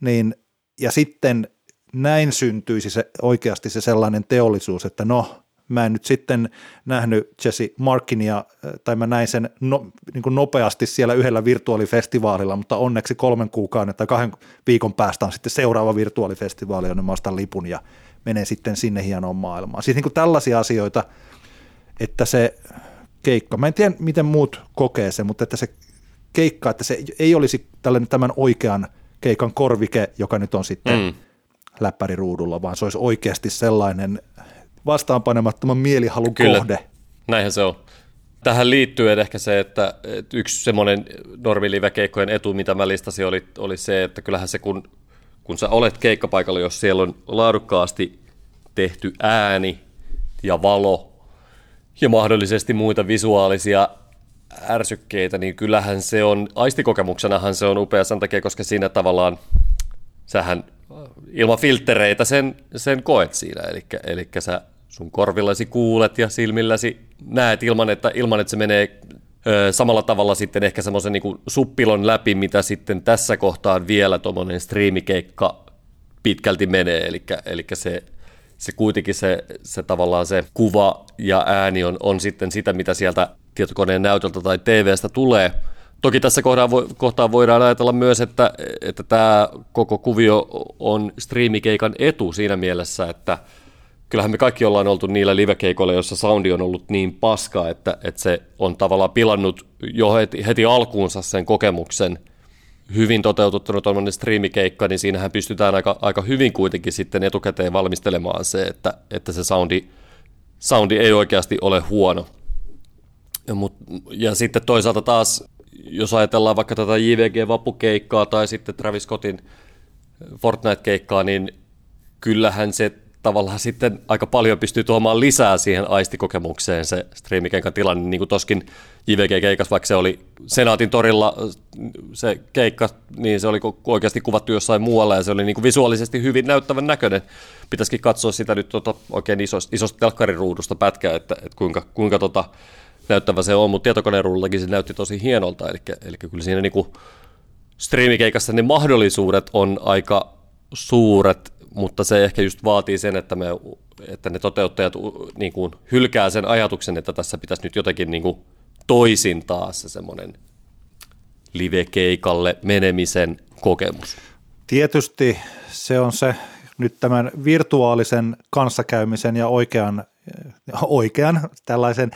Niin, ja sitten näin syntyisi se, oikeasti se sellainen teollisuus, että no, mä en nyt sitten nähnyt Jesse Markinia, tai mä näin sen no, niin kuin nopeasti siellä yhdellä virtuaalifestivaalilla, mutta onneksi kolmen kuukauden tai kahden viikon päästä on sitten seuraava virtuaalifestivaali, jonne mä ostan lipun ja menee sitten sinne hienoon maailmaan. Siis niin kuin tällaisia asioita, että se keikka, mä en tiedä miten muut kokee se, mutta että se keikka, että se ei olisi tällainen tämän oikean keikan korvike, joka nyt on sitten mm. läppäriruudulla, vaan se olisi oikeasti sellainen vastaanpanemattoman mielihalun Kyllä. kohde. näinhän se on. Tähän liittyy ehkä se, että, yksi semmoinen normilivekeikkojen etu, mitä mä listasin, oli, oli se, että kyllähän se kun kun sä olet keikkapaikalla, jos siellä on laadukkaasti tehty ääni ja valo ja mahdollisesti muita visuaalisia ärsykkeitä, niin kyllähän se on, aistikokemuksenahan se on upea sen takia, koska siinä tavallaan sähän ilman filttereitä sen, sen koet siinä, eli, eli sä sun korvillasi kuulet ja silmilläsi näet ilman, että, ilman, että se menee samalla tavalla sitten ehkä semmoisen niin suppilon läpi, mitä sitten tässä kohtaa vielä tuommoinen striimikeikka pitkälti menee, eli, eli se, se kuitenkin se, se tavallaan se kuva ja ääni on, on sitten sitä, mitä sieltä tietokoneen näytöltä tai TVstä tulee. Toki tässä kohtaa voidaan ajatella myös, että, että tämä koko kuvio on striimikeikan etu siinä mielessä, että – kyllähän me kaikki ollaan oltu niillä livekeikoilla, jossa soundi on ollut niin paska, että, että se on tavallaan pilannut jo heti, heti alkuunsa sen kokemuksen. Hyvin toteututtanut tuommoinen striimikeikka, niin siinähän pystytään aika, aika hyvin kuitenkin sitten etukäteen valmistelemaan se, että, että se soundi, soundi ei oikeasti ole huono. Ja, mut, ja sitten toisaalta taas, jos ajatellaan vaikka tätä JVG-vappukeikkaa tai sitten Travis Scottin Fortnite-keikkaa, niin kyllähän se tavallaan sitten aika paljon pystyy tuomaan lisää siihen aistikokemukseen se striimikenkan tilanne, niin kuin toskin JVG-keikas, vaikka se oli Senaatin torilla se keikka, niin se oli oikeasti kuvattu jossain muualla ja se oli niin kuin visuaalisesti hyvin näyttävän näköinen. Pitäisikin katsoa sitä nyt tota oikein isosta, isosta telkkariruudusta pätkää, että, että kuinka, kuinka tota näyttävä se on, mutta tietokoneruudullakin se näytti tosi hienolta, eli, eli kyllä siinä niin kuin striimikeikassa ne mahdollisuudet on aika suuret mutta se ehkä just vaatii sen, että, me, että ne toteuttajat niin kuin hylkää sen ajatuksen, että tässä pitäisi nyt jotenkin niin kuin toisin taas se semmoinen live-keikalle menemisen kokemus. Tietysti se on se nyt tämän virtuaalisen kanssakäymisen ja oikean, oikean tällaisen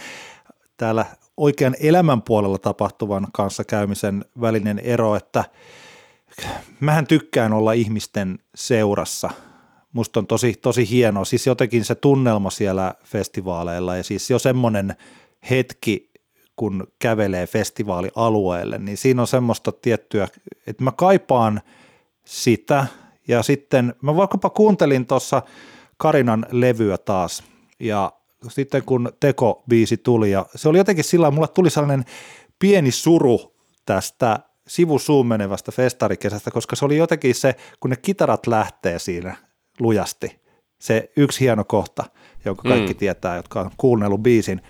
täällä oikean elämän puolella tapahtuvan kanssakäymisen välinen ero, että – mähän tykkään olla ihmisten seurassa. Musta on tosi, tosi hieno, siis jotenkin se tunnelma siellä festivaaleilla ja siis jo semmoinen hetki, kun kävelee festivaalialueelle, niin siinä on semmoista tiettyä, että mä kaipaan sitä. Ja sitten mä vaikkapa kuuntelin tuossa Karinan levyä taas. Ja sitten kun Teko-biisi tuli ja se oli jotenkin sillä mulla tuli sellainen pieni suru tästä sivusuun menevästä festarikesästä, koska se oli jotenkin se, kun ne kitarat lähtee siinä lujasti, se yksi hieno kohta, jonka kaikki mm. tietää, jotka on kuunnellut biisin,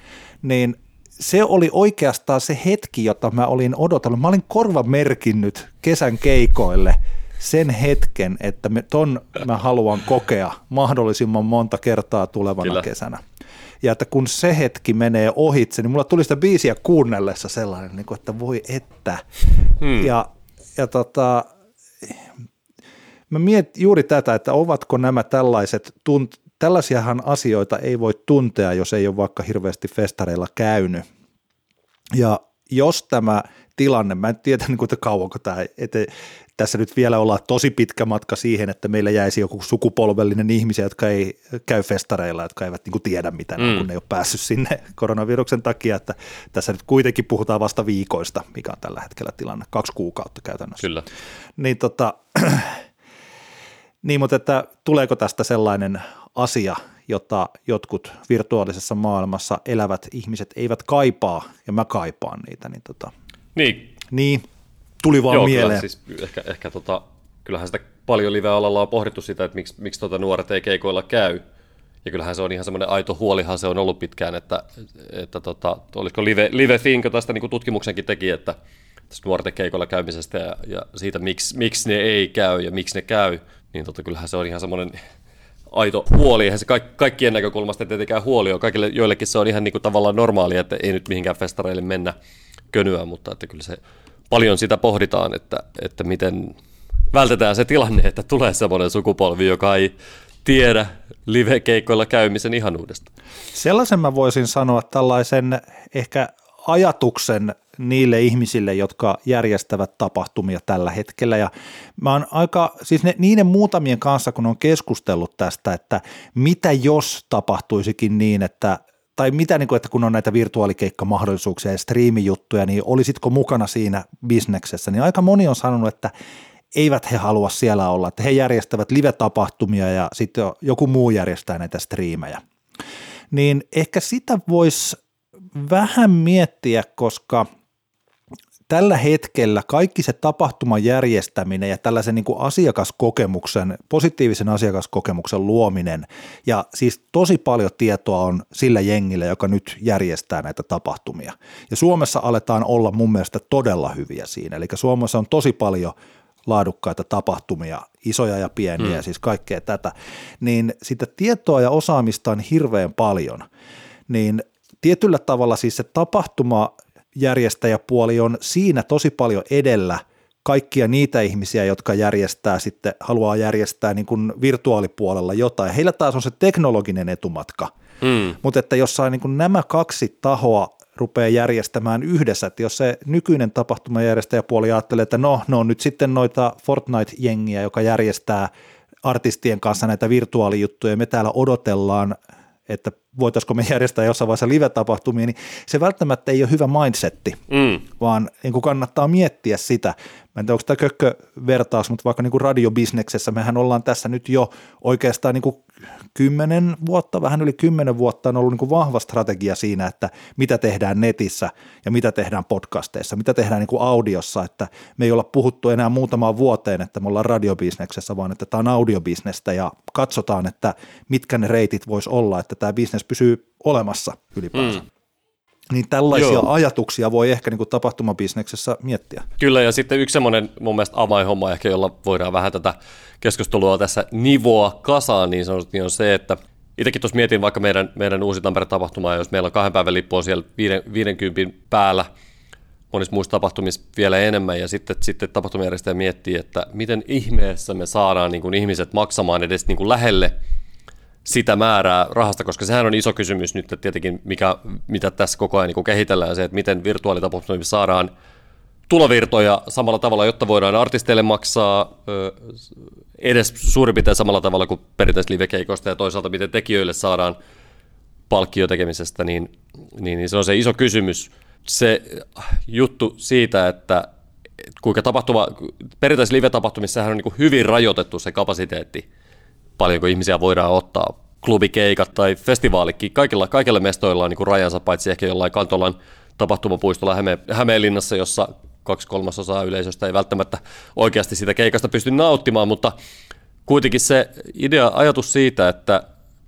niin se oli oikeastaan se hetki, jota mä olin odotellut. Mä olin korva merkinnyt kesän keikoille sen hetken, että me, ton mä haluan kokea mahdollisimman monta kertaa tulevana Kyllä. kesänä. Ja että kun se hetki menee ohitse, niin mulla tuli sitä biisiä kuunnellessa sellainen, niin kuin, että voi että. Hmm. Ja, ja tota, mä mietin juuri tätä, että ovatko nämä tällaiset, tunt, tällaisiahan asioita ei voi tuntea, jos ei ole vaikka hirveästi festareilla käynyt. Ja jos tämä tilanne, mä en tiedä niin kuin, että kauanko tämä, että tässä nyt vielä ollaan tosi pitkä matka siihen, että meillä jäisi joku sukupolvellinen ihmisiä, jotka ei käy festareilla, jotka eivät niin kuin tiedä mitä, mm. kun ne ei ole päässyt sinne koronaviruksen takia, että tässä nyt kuitenkin puhutaan vasta viikoista, mikä on tällä hetkellä tilanne, kaksi kuukautta käytännössä. Kyllä. Niin, tota, [CLEARS THROAT] niin mutta että tuleeko tästä sellainen asia, jota jotkut virtuaalisessa maailmassa elävät ihmiset eivät kaipaa, ja mä kaipaan niitä, niin tota, niin. Niin, tuli vaan Joo, mieleen. Kyllä, siis ehkä, ehkä tota, kyllähän sitä paljon live-alalla on pohdittu sitä, että miksi, miksi tota nuoret ei keikoilla käy. Ja kyllähän se on ihan semmoinen aito huolihan se on ollut pitkään, että, että tota, olisiko Live, Live Think tästä niin tutkimuksenkin teki, että tästä nuorten keikoilla käymisestä ja, ja siitä, miksi, miksi ne ei käy ja miksi ne käy, niin tota, kyllähän se on ihan semmoinen aito huoli. Eihän se kaik, kaikkien näkökulmasta tietenkään huoli on. Kaikille joillekin se on ihan niin kuin tavallaan normaalia, että ei nyt mihinkään festareille mennä könyä, mutta että kyllä se paljon sitä pohditaan, että, että miten vältetään se tilanne, että tulee semmoinen sukupolvi, joka ei tiedä live-keikoilla käymisen ihanuudesta. Sellaisen mä voisin sanoa tällaisen ehkä ajatuksen niille ihmisille, jotka järjestävät tapahtumia tällä hetkellä. Ja mä oon aika, siis ne, niiden muutamien kanssa, kun on keskustellut tästä, että mitä jos tapahtuisikin niin, että tai mitä, niin kuin, että kun on näitä virtuaalikeikkamahdollisuuksia ja striimijuttuja, niin olisitko mukana siinä bisneksessä, niin aika moni on sanonut, että eivät he halua siellä olla, että he järjestävät live-tapahtumia ja sitten joku muu järjestää näitä striimejä. Niin ehkä sitä voisi vähän miettiä, koska – tällä hetkellä kaikki se tapahtuman järjestäminen ja tällaisen niin kuin asiakaskokemuksen, positiivisen asiakaskokemuksen luominen ja siis tosi paljon tietoa on sillä jengillä, joka nyt järjestää näitä tapahtumia. Ja Suomessa aletaan olla mun mielestä todella hyviä siinä, eli Suomessa on tosi paljon laadukkaita tapahtumia, isoja ja pieniä, mm. siis kaikkea tätä, niin sitä tietoa ja osaamista on hirveän paljon, niin tietyllä tavalla siis se tapahtuma järjestäjäpuoli on siinä tosi paljon edellä kaikkia niitä ihmisiä, jotka järjestää sitten, haluaa järjestää niin kuin virtuaalipuolella jotain. Heillä taas on se teknologinen etumatka, mm. mutta että jos saa niin kuin nämä kaksi tahoa rupeaa järjestämään yhdessä, että jos se nykyinen tapahtumajärjestäjäpuoli ajattelee, että no, no nyt sitten noita Fortnite-jengiä, joka järjestää artistien kanssa näitä virtuaalijuttuja, me täällä odotellaan että voitaisiko me järjestää jossain vaiheessa live-tapahtumia, niin se välttämättä ei ole hyvä mindsetti, mm. vaan niin kuin kannattaa miettiä sitä. Mä en tiedä, onko tämä kökkö vertaus, mutta vaikka niin kuin radiobisneksessä mehän ollaan tässä nyt jo oikeastaan niin kuin kymmenen vuotta, vähän yli kymmenen vuotta on ollut niin kuin vahva strategia siinä, että mitä tehdään netissä ja mitä tehdään podcasteissa, mitä tehdään niin kuin audiossa, että me ei olla puhuttu enää muutamaan vuoteen, että me ollaan radiobisneksessä, vaan että tämä on audiobisnestä ja katsotaan, että mitkä ne reitit voisi olla, että tämä bisnes pysyy olemassa ylipäänsä. Mm. Niin tällaisia Joo. ajatuksia voi ehkä niin kuin tapahtumabisneksessä miettiä. Kyllä, ja sitten yksi semmoinen mun mielestä avainhomma ehkä, jolla voidaan vähän tätä keskustelua tässä nivoa kasaan, niin sanotusti on se, että itsekin tuossa mietin vaikka meidän, meidän uusi Tampere-tapahtumaa, jos meillä on kahden päivän lippu on siellä 50 päällä, monissa muissa tapahtumissa vielä enemmän, ja sitten, sitten tapahtumajärjestäjä miettii, että miten ihmeessä me saadaan niin kuin ihmiset maksamaan edes niin kuin lähelle – sitä määrää rahasta, koska sehän on iso kysymys nyt että tietenkin, mikä, mitä tässä koko ajan niin kehitellään, se, että miten virtuaalitapahtumissa saadaan tulovirtoja samalla tavalla, jotta voidaan artisteille maksaa edes suurin piirtein samalla tavalla kuin perinteisesti livekeikoista ja toisaalta miten tekijöille saadaan palkkio tekemisestä, niin, niin, niin se on se iso kysymys. Se juttu siitä, että kuinka tapahtuma, perinteisissä live-tapahtumissa on niin hyvin rajoitettu se kapasiteetti, paljonko ihmisiä voidaan ottaa. Klubikeikat tai festivaalikin, kaikilla, kaikilla mestoilla on niin kuin rajansa, paitsi ehkä jollain Kantolan tapahtumapuistolla Häme, Hämeenlinnassa, jossa kaksi kolmasosaa yleisöstä ei välttämättä oikeasti sitä keikasta pysty nauttimaan, mutta kuitenkin se idea, ajatus siitä, että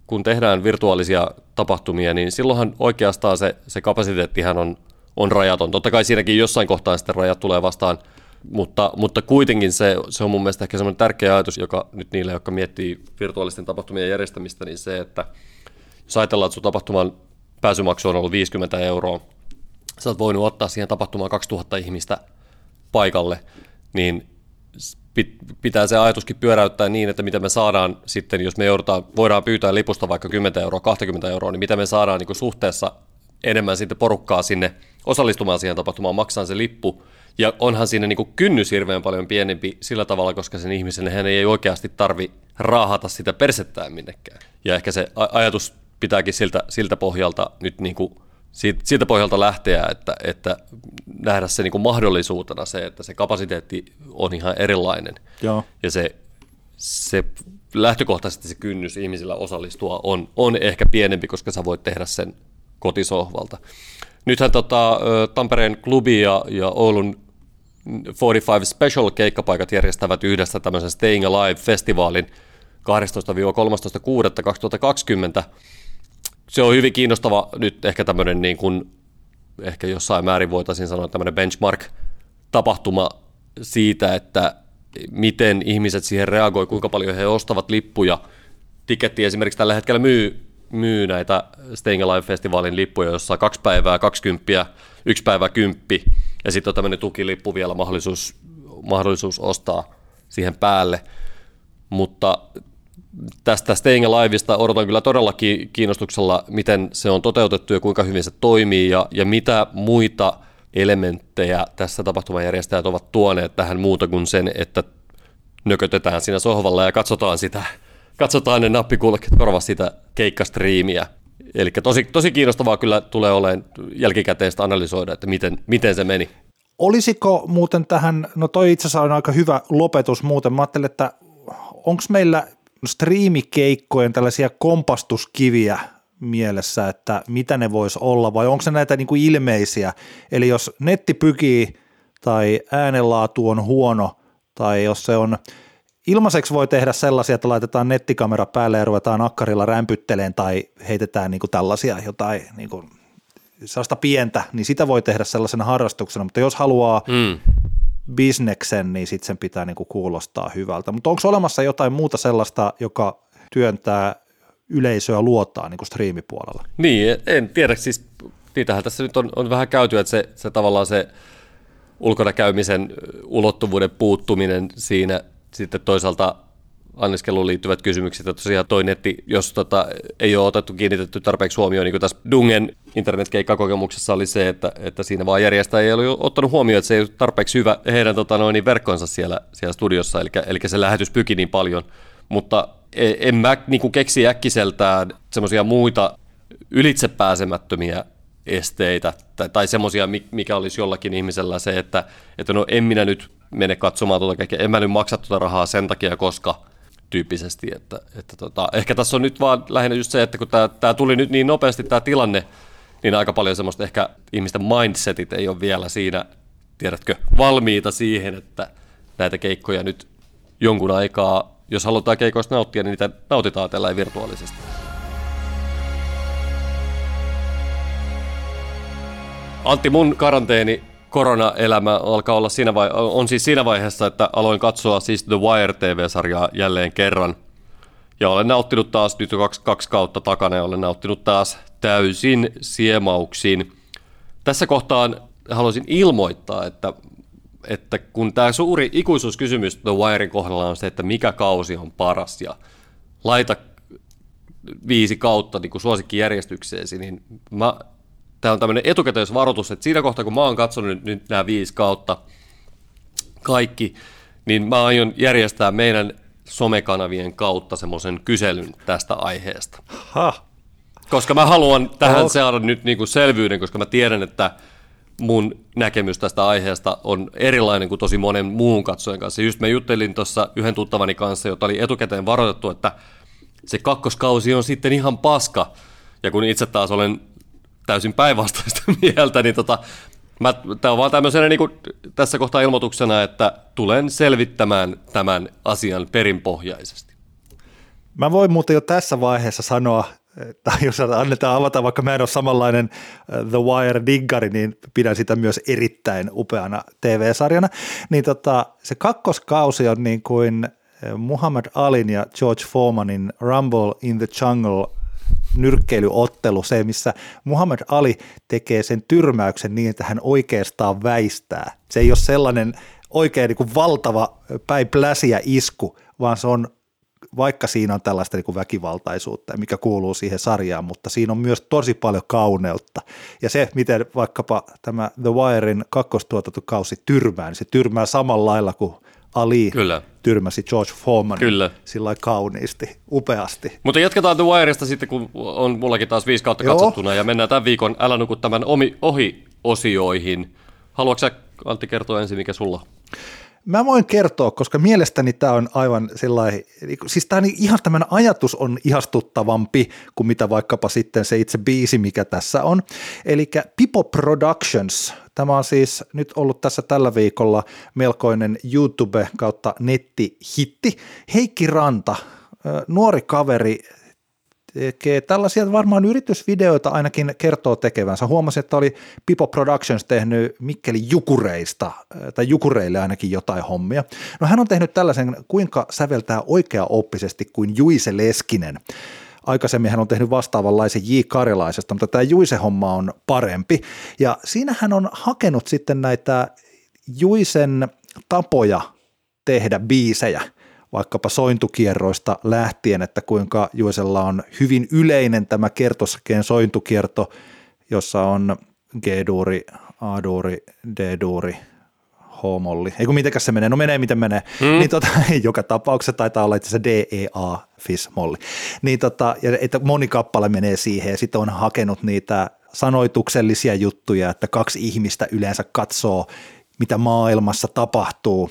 kun tehdään virtuaalisia tapahtumia, niin silloinhan oikeastaan se, se kapasiteettihan on, on rajaton. Totta kai siinäkin jossain kohtaa sitten rajat tulee vastaan – mutta, mutta kuitenkin se, se on mun mielestä ehkä semmoinen tärkeä ajatus, joka nyt niille, jotka miettii virtuaalisten tapahtumien järjestämistä, niin se, että jos ajatellaan, että sun tapahtuman pääsymaksu on ollut 50 euroa, sä oot voinut ottaa siihen tapahtumaan 2000 ihmistä paikalle, niin pitää se ajatuskin pyöräyttää niin, että mitä me saadaan sitten, jos me joudutaan, voidaan pyytää lipusta vaikka 10 euroa, 20 euroa, niin mitä me saadaan niin suhteessa enemmän sitten porukkaa sinne osallistumaan siihen tapahtumaan, maksaa se lippu, ja onhan siinä niin kuin kynnys hirveän paljon pienempi sillä tavalla, koska sen ihmisen hän ei oikeasti tarvi raahata sitä persettään minnekään. Ja ehkä se ajatus pitääkin siltä, siltä pohjalta nyt niin kuin siitä, siitä pohjalta lähteä, että, että nähdä se niin kuin mahdollisuutena se, että se kapasiteetti on ihan erilainen. Joo. Ja se, se lähtökohtaisesti se kynnys ihmisillä osallistua on, on ehkä pienempi, koska sä voit tehdä sen kotisohvalta. Nythän tota, Tampereen klubi ja, ja Oulun 45 Special keikkapaikat järjestävät yhdessä tämmöisen Staying Alive-festivaalin 12-13.6.2020. Se on hyvin kiinnostava nyt ehkä tämmöinen niin kuin, ehkä jossain määrin voitaisiin sanoa tämmöinen benchmark-tapahtuma siitä, että miten ihmiset siihen reagoi, kuinka paljon he ostavat lippuja. Tiketti esimerkiksi tällä hetkellä myy, myy näitä Staying Alive-festivaalin lippuja, jossa kaksi päivää 20, yksi päivä 10 ja sitten on tämmöinen tukilippu vielä mahdollisuus, mahdollisuus ostaa siihen päälle. Mutta tästä Staying Aliveista odotan kyllä todellakin kiinnostuksella, miten se on toteutettu ja kuinka hyvin se toimii ja, ja mitä muita elementtejä tässä tapahtumajärjestäjät ovat tuoneet tähän muuta kuin sen, että nökötetään siinä sohvalla ja katsotaan sitä, katsotaan ne nappikulket korvassa sitä keikkastriimiä. Eli tosi, tosi kiinnostavaa kyllä tulee olemaan jälkikäteistä analysoida, että miten, miten se meni. Olisiko muuten tähän, no toi itse asiassa on aika hyvä lopetus muuten, mä ajattelin, että onko meillä striimikeikkojen tällaisia kompastuskiviä mielessä, että mitä ne vois olla vai onko se näitä niin kuin ilmeisiä, eli jos netti pykii tai äänenlaatu on huono tai jos se on Ilmaiseksi voi tehdä sellaisia, että laitetaan nettikamera päälle ja ruvetaan akkarilla rämpytteleen tai heitetään niin kuin tällaisia jotain niin kuin sellaista pientä, niin sitä voi tehdä sellaisena harrastuksena, mutta jos haluaa mm. bisneksen, niin sitten sen pitää niin kuin kuulostaa hyvältä. Mutta onko olemassa jotain muuta sellaista, joka työntää yleisöä luottaa niin kuin striimipuolella? Niin, en tiedä, siis niitähän tässä nyt on, on vähän käyty, että se, se tavallaan se ulkona käymisen ulottuvuuden puuttuminen siinä – sitten toisaalta anniskeluun liittyvät kysymykset, että tosiaan toi netti, jos tota, ei ole otettu kiinnitetty tarpeeksi huomioon, niin kuin tässä Dungen internetkeikkakokemuksessa oli se, että, että siinä vaan järjestäjä ei ole ottanut huomioon, että se ei ole tarpeeksi hyvä heidän tota, noin, niin verkkonsa siellä, siellä studiossa, eli, eli se lähetys pyki niin paljon, mutta e, en mä niin kuin keksi äkkiseltään semmoisia muita ylitsepääsemättömiä esteitä tai, tai semmoisia, mikä olisi jollakin ihmisellä se, että, että no en minä nyt mene katsomaan tuota kaikkea, en mä nyt maksa tuota rahaa sen takia, koska tyyppisesti, että, että tota, ehkä tässä on nyt vaan lähinnä just se, että kun tämä tuli nyt niin nopeasti tämä tilanne, niin aika paljon semmoista ehkä ihmisten mindsetit ei ole vielä siinä, tiedätkö, valmiita siihen, että näitä keikkoja nyt jonkun aikaa, jos halutaan keikoista nauttia, niin niitä nautitaan tällä virtuaalisesti. Antti, mun karanteeni korona-elämä alkaa olla siinä vai- on siis siinä vaiheessa, että aloin katsoa siis The Wire TV-sarjaa jälleen kerran. Ja olen nauttinut taas nyt jo kaksi, kaksi kautta takana ja olen nauttinut taas täysin siemauksiin. Tässä kohtaan haluaisin ilmoittaa, että, että kun tämä suuri ikuisuuskysymys The Wirein kohdalla on se, että mikä kausi on paras ja laita viisi kautta niin suosikkijärjestykseesi, niin mä tämä on tämmöinen etukäteisvaroitus, että siinä kohtaa kun mä oon katsonut nyt, nyt nämä viisi kautta kaikki, niin mä aion järjestää meidän somekanavien kautta semmoisen kyselyn tästä aiheesta. Ha. Koska mä haluan tähän oh. saada nyt niinku selvyyden, koska mä tiedän, että mun näkemys tästä aiheesta on erilainen kuin tosi monen muun katsojan kanssa. Just mä juttelin tuossa yhden tuttavani kanssa, jota oli etukäteen varoitettu, että se kakkoskausi on sitten ihan paska. Ja kun itse taas olen täysin päinvastaista [LAUGHS] mieltä, niin tota, tämä on vaan tämmöisenä niin kuin tässä kohtaa ilmoituksena, että tulen selvittämään tämän asian perinpohjaisesti. Mä voin muuten jo tässä vaiheessa sanoa, että [LAUGHS] jos annetaan avata, vaikka mä en ole samanlainen äh, The Wire-diggari, niin pidän sitä myös erittäin upeana TV-sarjana. Niin tota, se kakkoskausi on niin kuin äh, Muhammad Alin ja George Foremanin Rumble in the Jungle nyrkkeilyottelu, se missä Muhammad Ali tekee sen tyrmäyksen niin, että hän oikeastaan väistää. Se ei ole sellainen oikein niin kuin valtava päin pläsiä isku, vaan se on vaikka siinä on tällaista niin kuin väkivaltaisuutta, mikä kuuluu siihen sarjaan, mutta siinä on myös tosi paljon kauneutta. Ja se, miten vaikkapa tämä The Wirein kakkostuotantokausi tyrmää, niin se tyrmää samalla lailla kuin Ali Kyllä. tyrmäsi George Foreman Kyllä. sillä kauniisti, upeasti. Mutta jatketaan The Wiresta sitten, kun on mullakin taas viisi kautta Joo. katsottuna, ja mennään tämän viikon Älä nuku tämän omi, ohi-osioihin. Haluatko sä, Antti, kertoa ensin, mikä sulla? Mä voin kertoa, koska mielestäni tämä on aivan sellainen, siis tämä ihan tämän ajatus on ihastuttavampi kuin mitä vaikkapa sitten se itse biisi, mikä tässä on. Eli Pipo Productions, tämä on siis nyt ollut tässä tällä viikolla melkoinen YouTube kautta nettihitti. Heikki Ranta, nuori kaveri, tällaisia varmaan yritysvideoita ainakin kertoo tekevänsä. Huomasin, että oli Pipo Productions tehnyt Mikkeli Jukureista, tai Jukureille ainakin jotain hommia. No hän on tehnyt tällaisen, kuinka säveltää oikeaoppisesti kuin Juise Leskinen. Aikaisemmin hän on tehnyt vastaavanlaisen J. Karjalaisesta, mutta tämä Juise-homma on parempi. Ja siinä hän on hakenut sitten näitä Juisen tapoja tehdä biisejä – vaikkapa sointukierroista lähtien, että kuinka Juisella on hyvin yleinen tämä kertoskeen sointukierto, jossa on G-duuri, A-duuri, D-duuri, H-molli. Ei kun mitenkäs se menee, no menee miten menee. Hmm. Niin tota, [LAUGHS] joka tapauksessa taitaa olla itse asiassa D, E, A, fis, molli. Niin tota, ja että moni kappale menee siihen ja sitten on hakenut niitä sanoituksellisia juttuja, että kaksi ihmistä yleensä katsoo, mitä maailmassa tapahtuu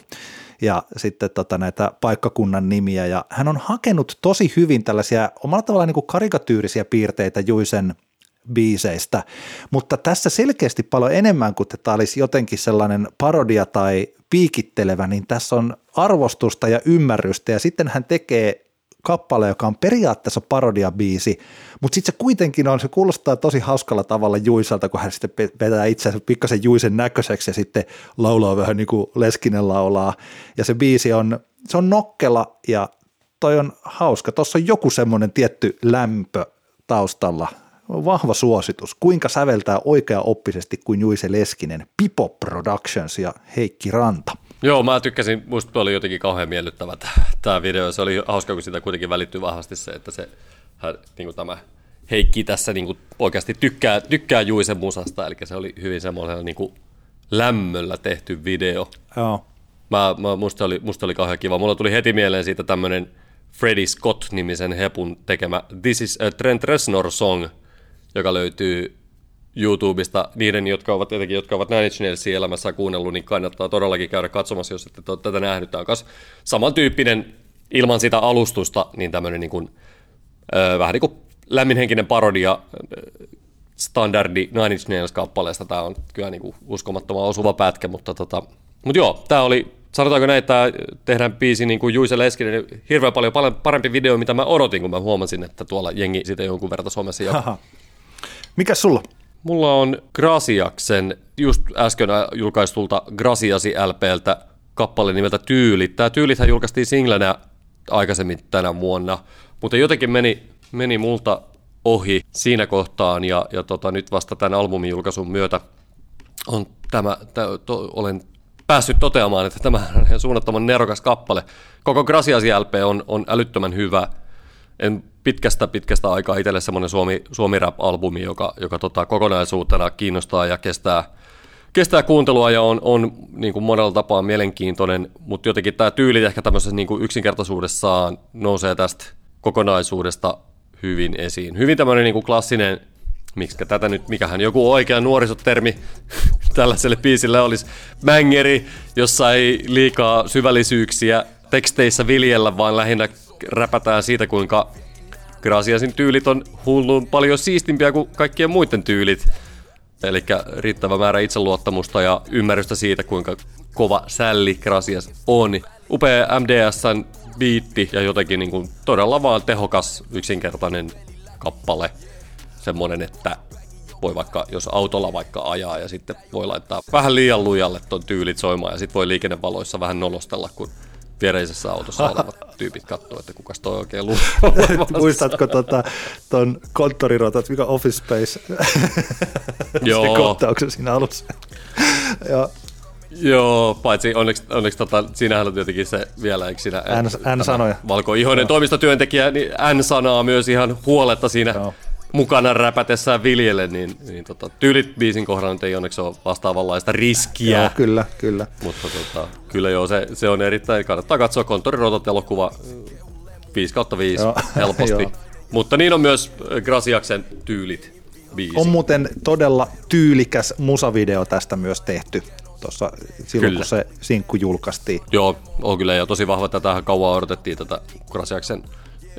ja sitten tota näitä paikkakunnan nimiä. Ja hän on hakenut tosi hyvin tällaisia omalla tavallaan niin kuin karikatyyrisiä piirteitä Juisen biiseistä, mutta tässä selkeästi paljon enemmän kuin tämä olisi jotenkin sellainen parodia tai piikittelevä, niin tässä on arvostusta ja ymmärrystä. Ja sitten hän tekee kappale, joka on periaatteessa parodiabiisi, mutta sitten se kuitenkin on, se kuulostaa tosi hauskalla tavalla Juiselta, kun hän sitten vetää itseänsä pikkasen Juisen näköiseksi ja sitten laulaa vähän niin kuin Leskinen laulaa. Ja se biisi on, se on nokkela ja toi on hauska. Tuossa on joku semmoinen tietty lämpö taustalla. Vahva suositus. Kuinka säveltää oikea-oppisesti kuin Juise Leskinen, Pipo Productions ja Heikki Ranta. Joo, mä tykkäsin, musta oli jotenkin kauhean miellyttävä tämä video. Se oli hauska, kun sitä kuitenkin välittyy vahvasti se, että se, hän, niin kuin tämä Heikki tässä niin kuin oikeasti tykkää, tykkää Juisen musasta, eli se oli hyvin semmoisella niin kuin lämmöllä tehty video. Joo. Mä, mä, musta, oli, musta oli kauhean kiva. Mulla tuli heti mieleen siitä tämmöinen Freddie Scott-nimisen hepun tekemä This is a Trent Reznor song, joka löytyy YouTubesta. Niiden, jotka ovat tietenkin, jotka ovat Nine Inch Nailsin elämässä kuunnellut, niin kannattaa todellakin käydä katsomassa, jos ette ole tätä nähnyt. Tämä on myös samantyyppinen ilman sitä alustusta, niin tämmöinen niin kuin, vähän niin kuin lämminhenkinen parodia standardi Nine Inch Nails-kappaleesta. Tämä on kyllä niin kuin uskomattoman osuva pätkä, mutta, tota, mutta joo, tämä oli, sanotaanko näin, että tehdään biisi niin kuin Juise Leskinen, niin hirveän paljon, paljon parempi video, mitä mä odotin, kun mä huomasin, että tuolla jengi sitä jonkun verran somessa. Mikä sulla? Mulla on Grasiaksen just äsken julkaistulta Grasiasi LPltä kappale nimeltä Tyylit. Tämä Tyylithän julkaistiin singlenä aikaisemmin tänä vuonna, mutta jotenkin meni, meni multa ohi siinä kohtaan ja, ja tota, nyt vasta tämän albumin julkaisun myötä on tämä, tämä to, olen päässyt toteamaan, että tämä on suunnattoman nerokas kappale. Koko Grasiasi LP on, on älyttömän hyvä. En pitkästä pitkästä aikaa itselle semmoinen Suomi, Suomi Rap-albumi, joka, joka tota, kokonaisuutena kiinnostaa ja kestää, kestää kuuntelua ja on, on niin kuin monella tapaa mielenkiintoinen, mutta jotenkin tämä tyyli ehkä tämmöisessä niin kuin yksinkertaisuudessaan nousee tästä kokonaisuudesta hyvin esiin. Hyvin tämmöinen niin kuin klassinen, miksi tätä nyt, mikähän joku oikea nuorisotermi [LAUGHS] tällaiselle biisille olisi, bangeri, jossa ei liikaa syvällisyyksiä teksteissä viljellä, vaan lähinnä räpätään siitä, kuinka Grasiasin tyylit on hullun paljon siistimpiä kuin kaikkien muiden tyylit. Eli riittävä määrä itseluottamusta ja ymmärrystä siitä, kuinka kova sälli Grasias on. Upea MDSn biitti ja jotenkin niin kuin todella vaan tehokas, yksinkertainen kappale. Semmoinen, että voi vaikka, jos autolla vaikka ajaa ja sitten voi laittaa vähän liian lujalle ton tyylit soimaan ja sitten voi liikennevaloissa vähän nolostella, kun viereisessä autossa [LAUGHS] olevat tyypit katsoo, että kukas toi oikein luo. [LAUGHS] Muistatko tota, ton konttorirotat, mikä Office Space? [LAUGHS] Joo. Se kohtauksen siinä alussa. ja Joo, paitsi onneksi, onneksi tota, siinähän on tietenkin se vielä, eikö siinä N- N-sanoja. valkoihoinen Joo. toimistotyöntekijä, niin N-sanaa myös ihan huoletta siinä Joo. Mukana räpätessään viljelle, niin, niin tota, tyylit biisin kohdalla nyt ei onneksi ole vastaavanlaista riskiä. Joo, kyllä, kyllä. Mutta tota, kyllä joo, se, se on erittäin, kannattaa katsoa konttorirotat elokuva 5 kautta 5 Joo, [LAUGHS] helposti. Mutta niin on myös Grasiaksen tyylit biisi. On muuten todella tyylikäs musavideo tästä myös tehty. Tuossa silloin, Kyllä. kun se sinkku julkaistiin. Joo, on kyllä ja tosi vahva. Tätähän kauan odotettiin tätä Grasiaksen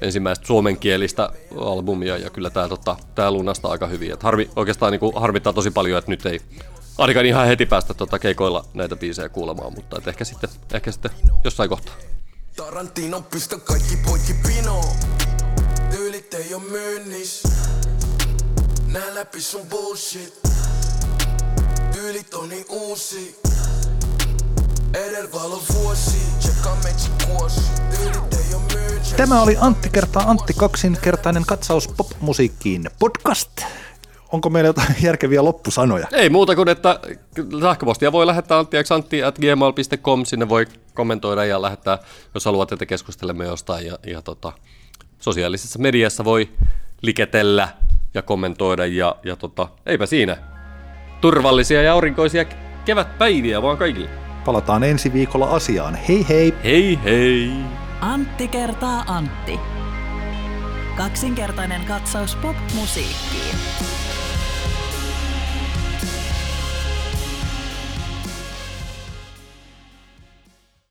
ensimmäistä suomenkielistä albumia ja kyllä tämä tota, tää lunastaa aika hyvin. Et harmi, oikeastaan niin harmittaa tosi paljon, että nyt ei ainakaan ihan heti päästä tota, keikoilla näitä biisejä kuulemaan, mutta et ehkä, sitten, ehkä sitten jossain kohtaa. Tarantino pistä kaikki poikki pinoon. Tyylit ei oo myynnis. Nää läpi sun bullshit. Tyylit on niin uusi. Edel valo vuosi. Tsekkaa metsi kuosi. Tyylit. Tämä oli Antti kertaa Antti kaksinkertainen katsaus popmusiikkiin podcast. Onko meillä jotain [LAUGHS] järkeviä loppusanoja? Ei muuta kuin, että sähköpostia voi lähettää anttiaksantti.gmail.com, sinne voi kommentoida ja lähettää, jos haluat, että keskustelemme jostain. Ja, ja tota, sosiaalisessa mediassa voi liketellä ja kommentoida ja, ja tota, eipä siinä. Turvallisia ja aurinkoisia kevätpäiviä vaan kaikille. Palataan ensi viikolla asiaan. Hei hei! Hei hei! Antti kertaa Antti. Kaksinkertainen katsaus pop-musiikkiin.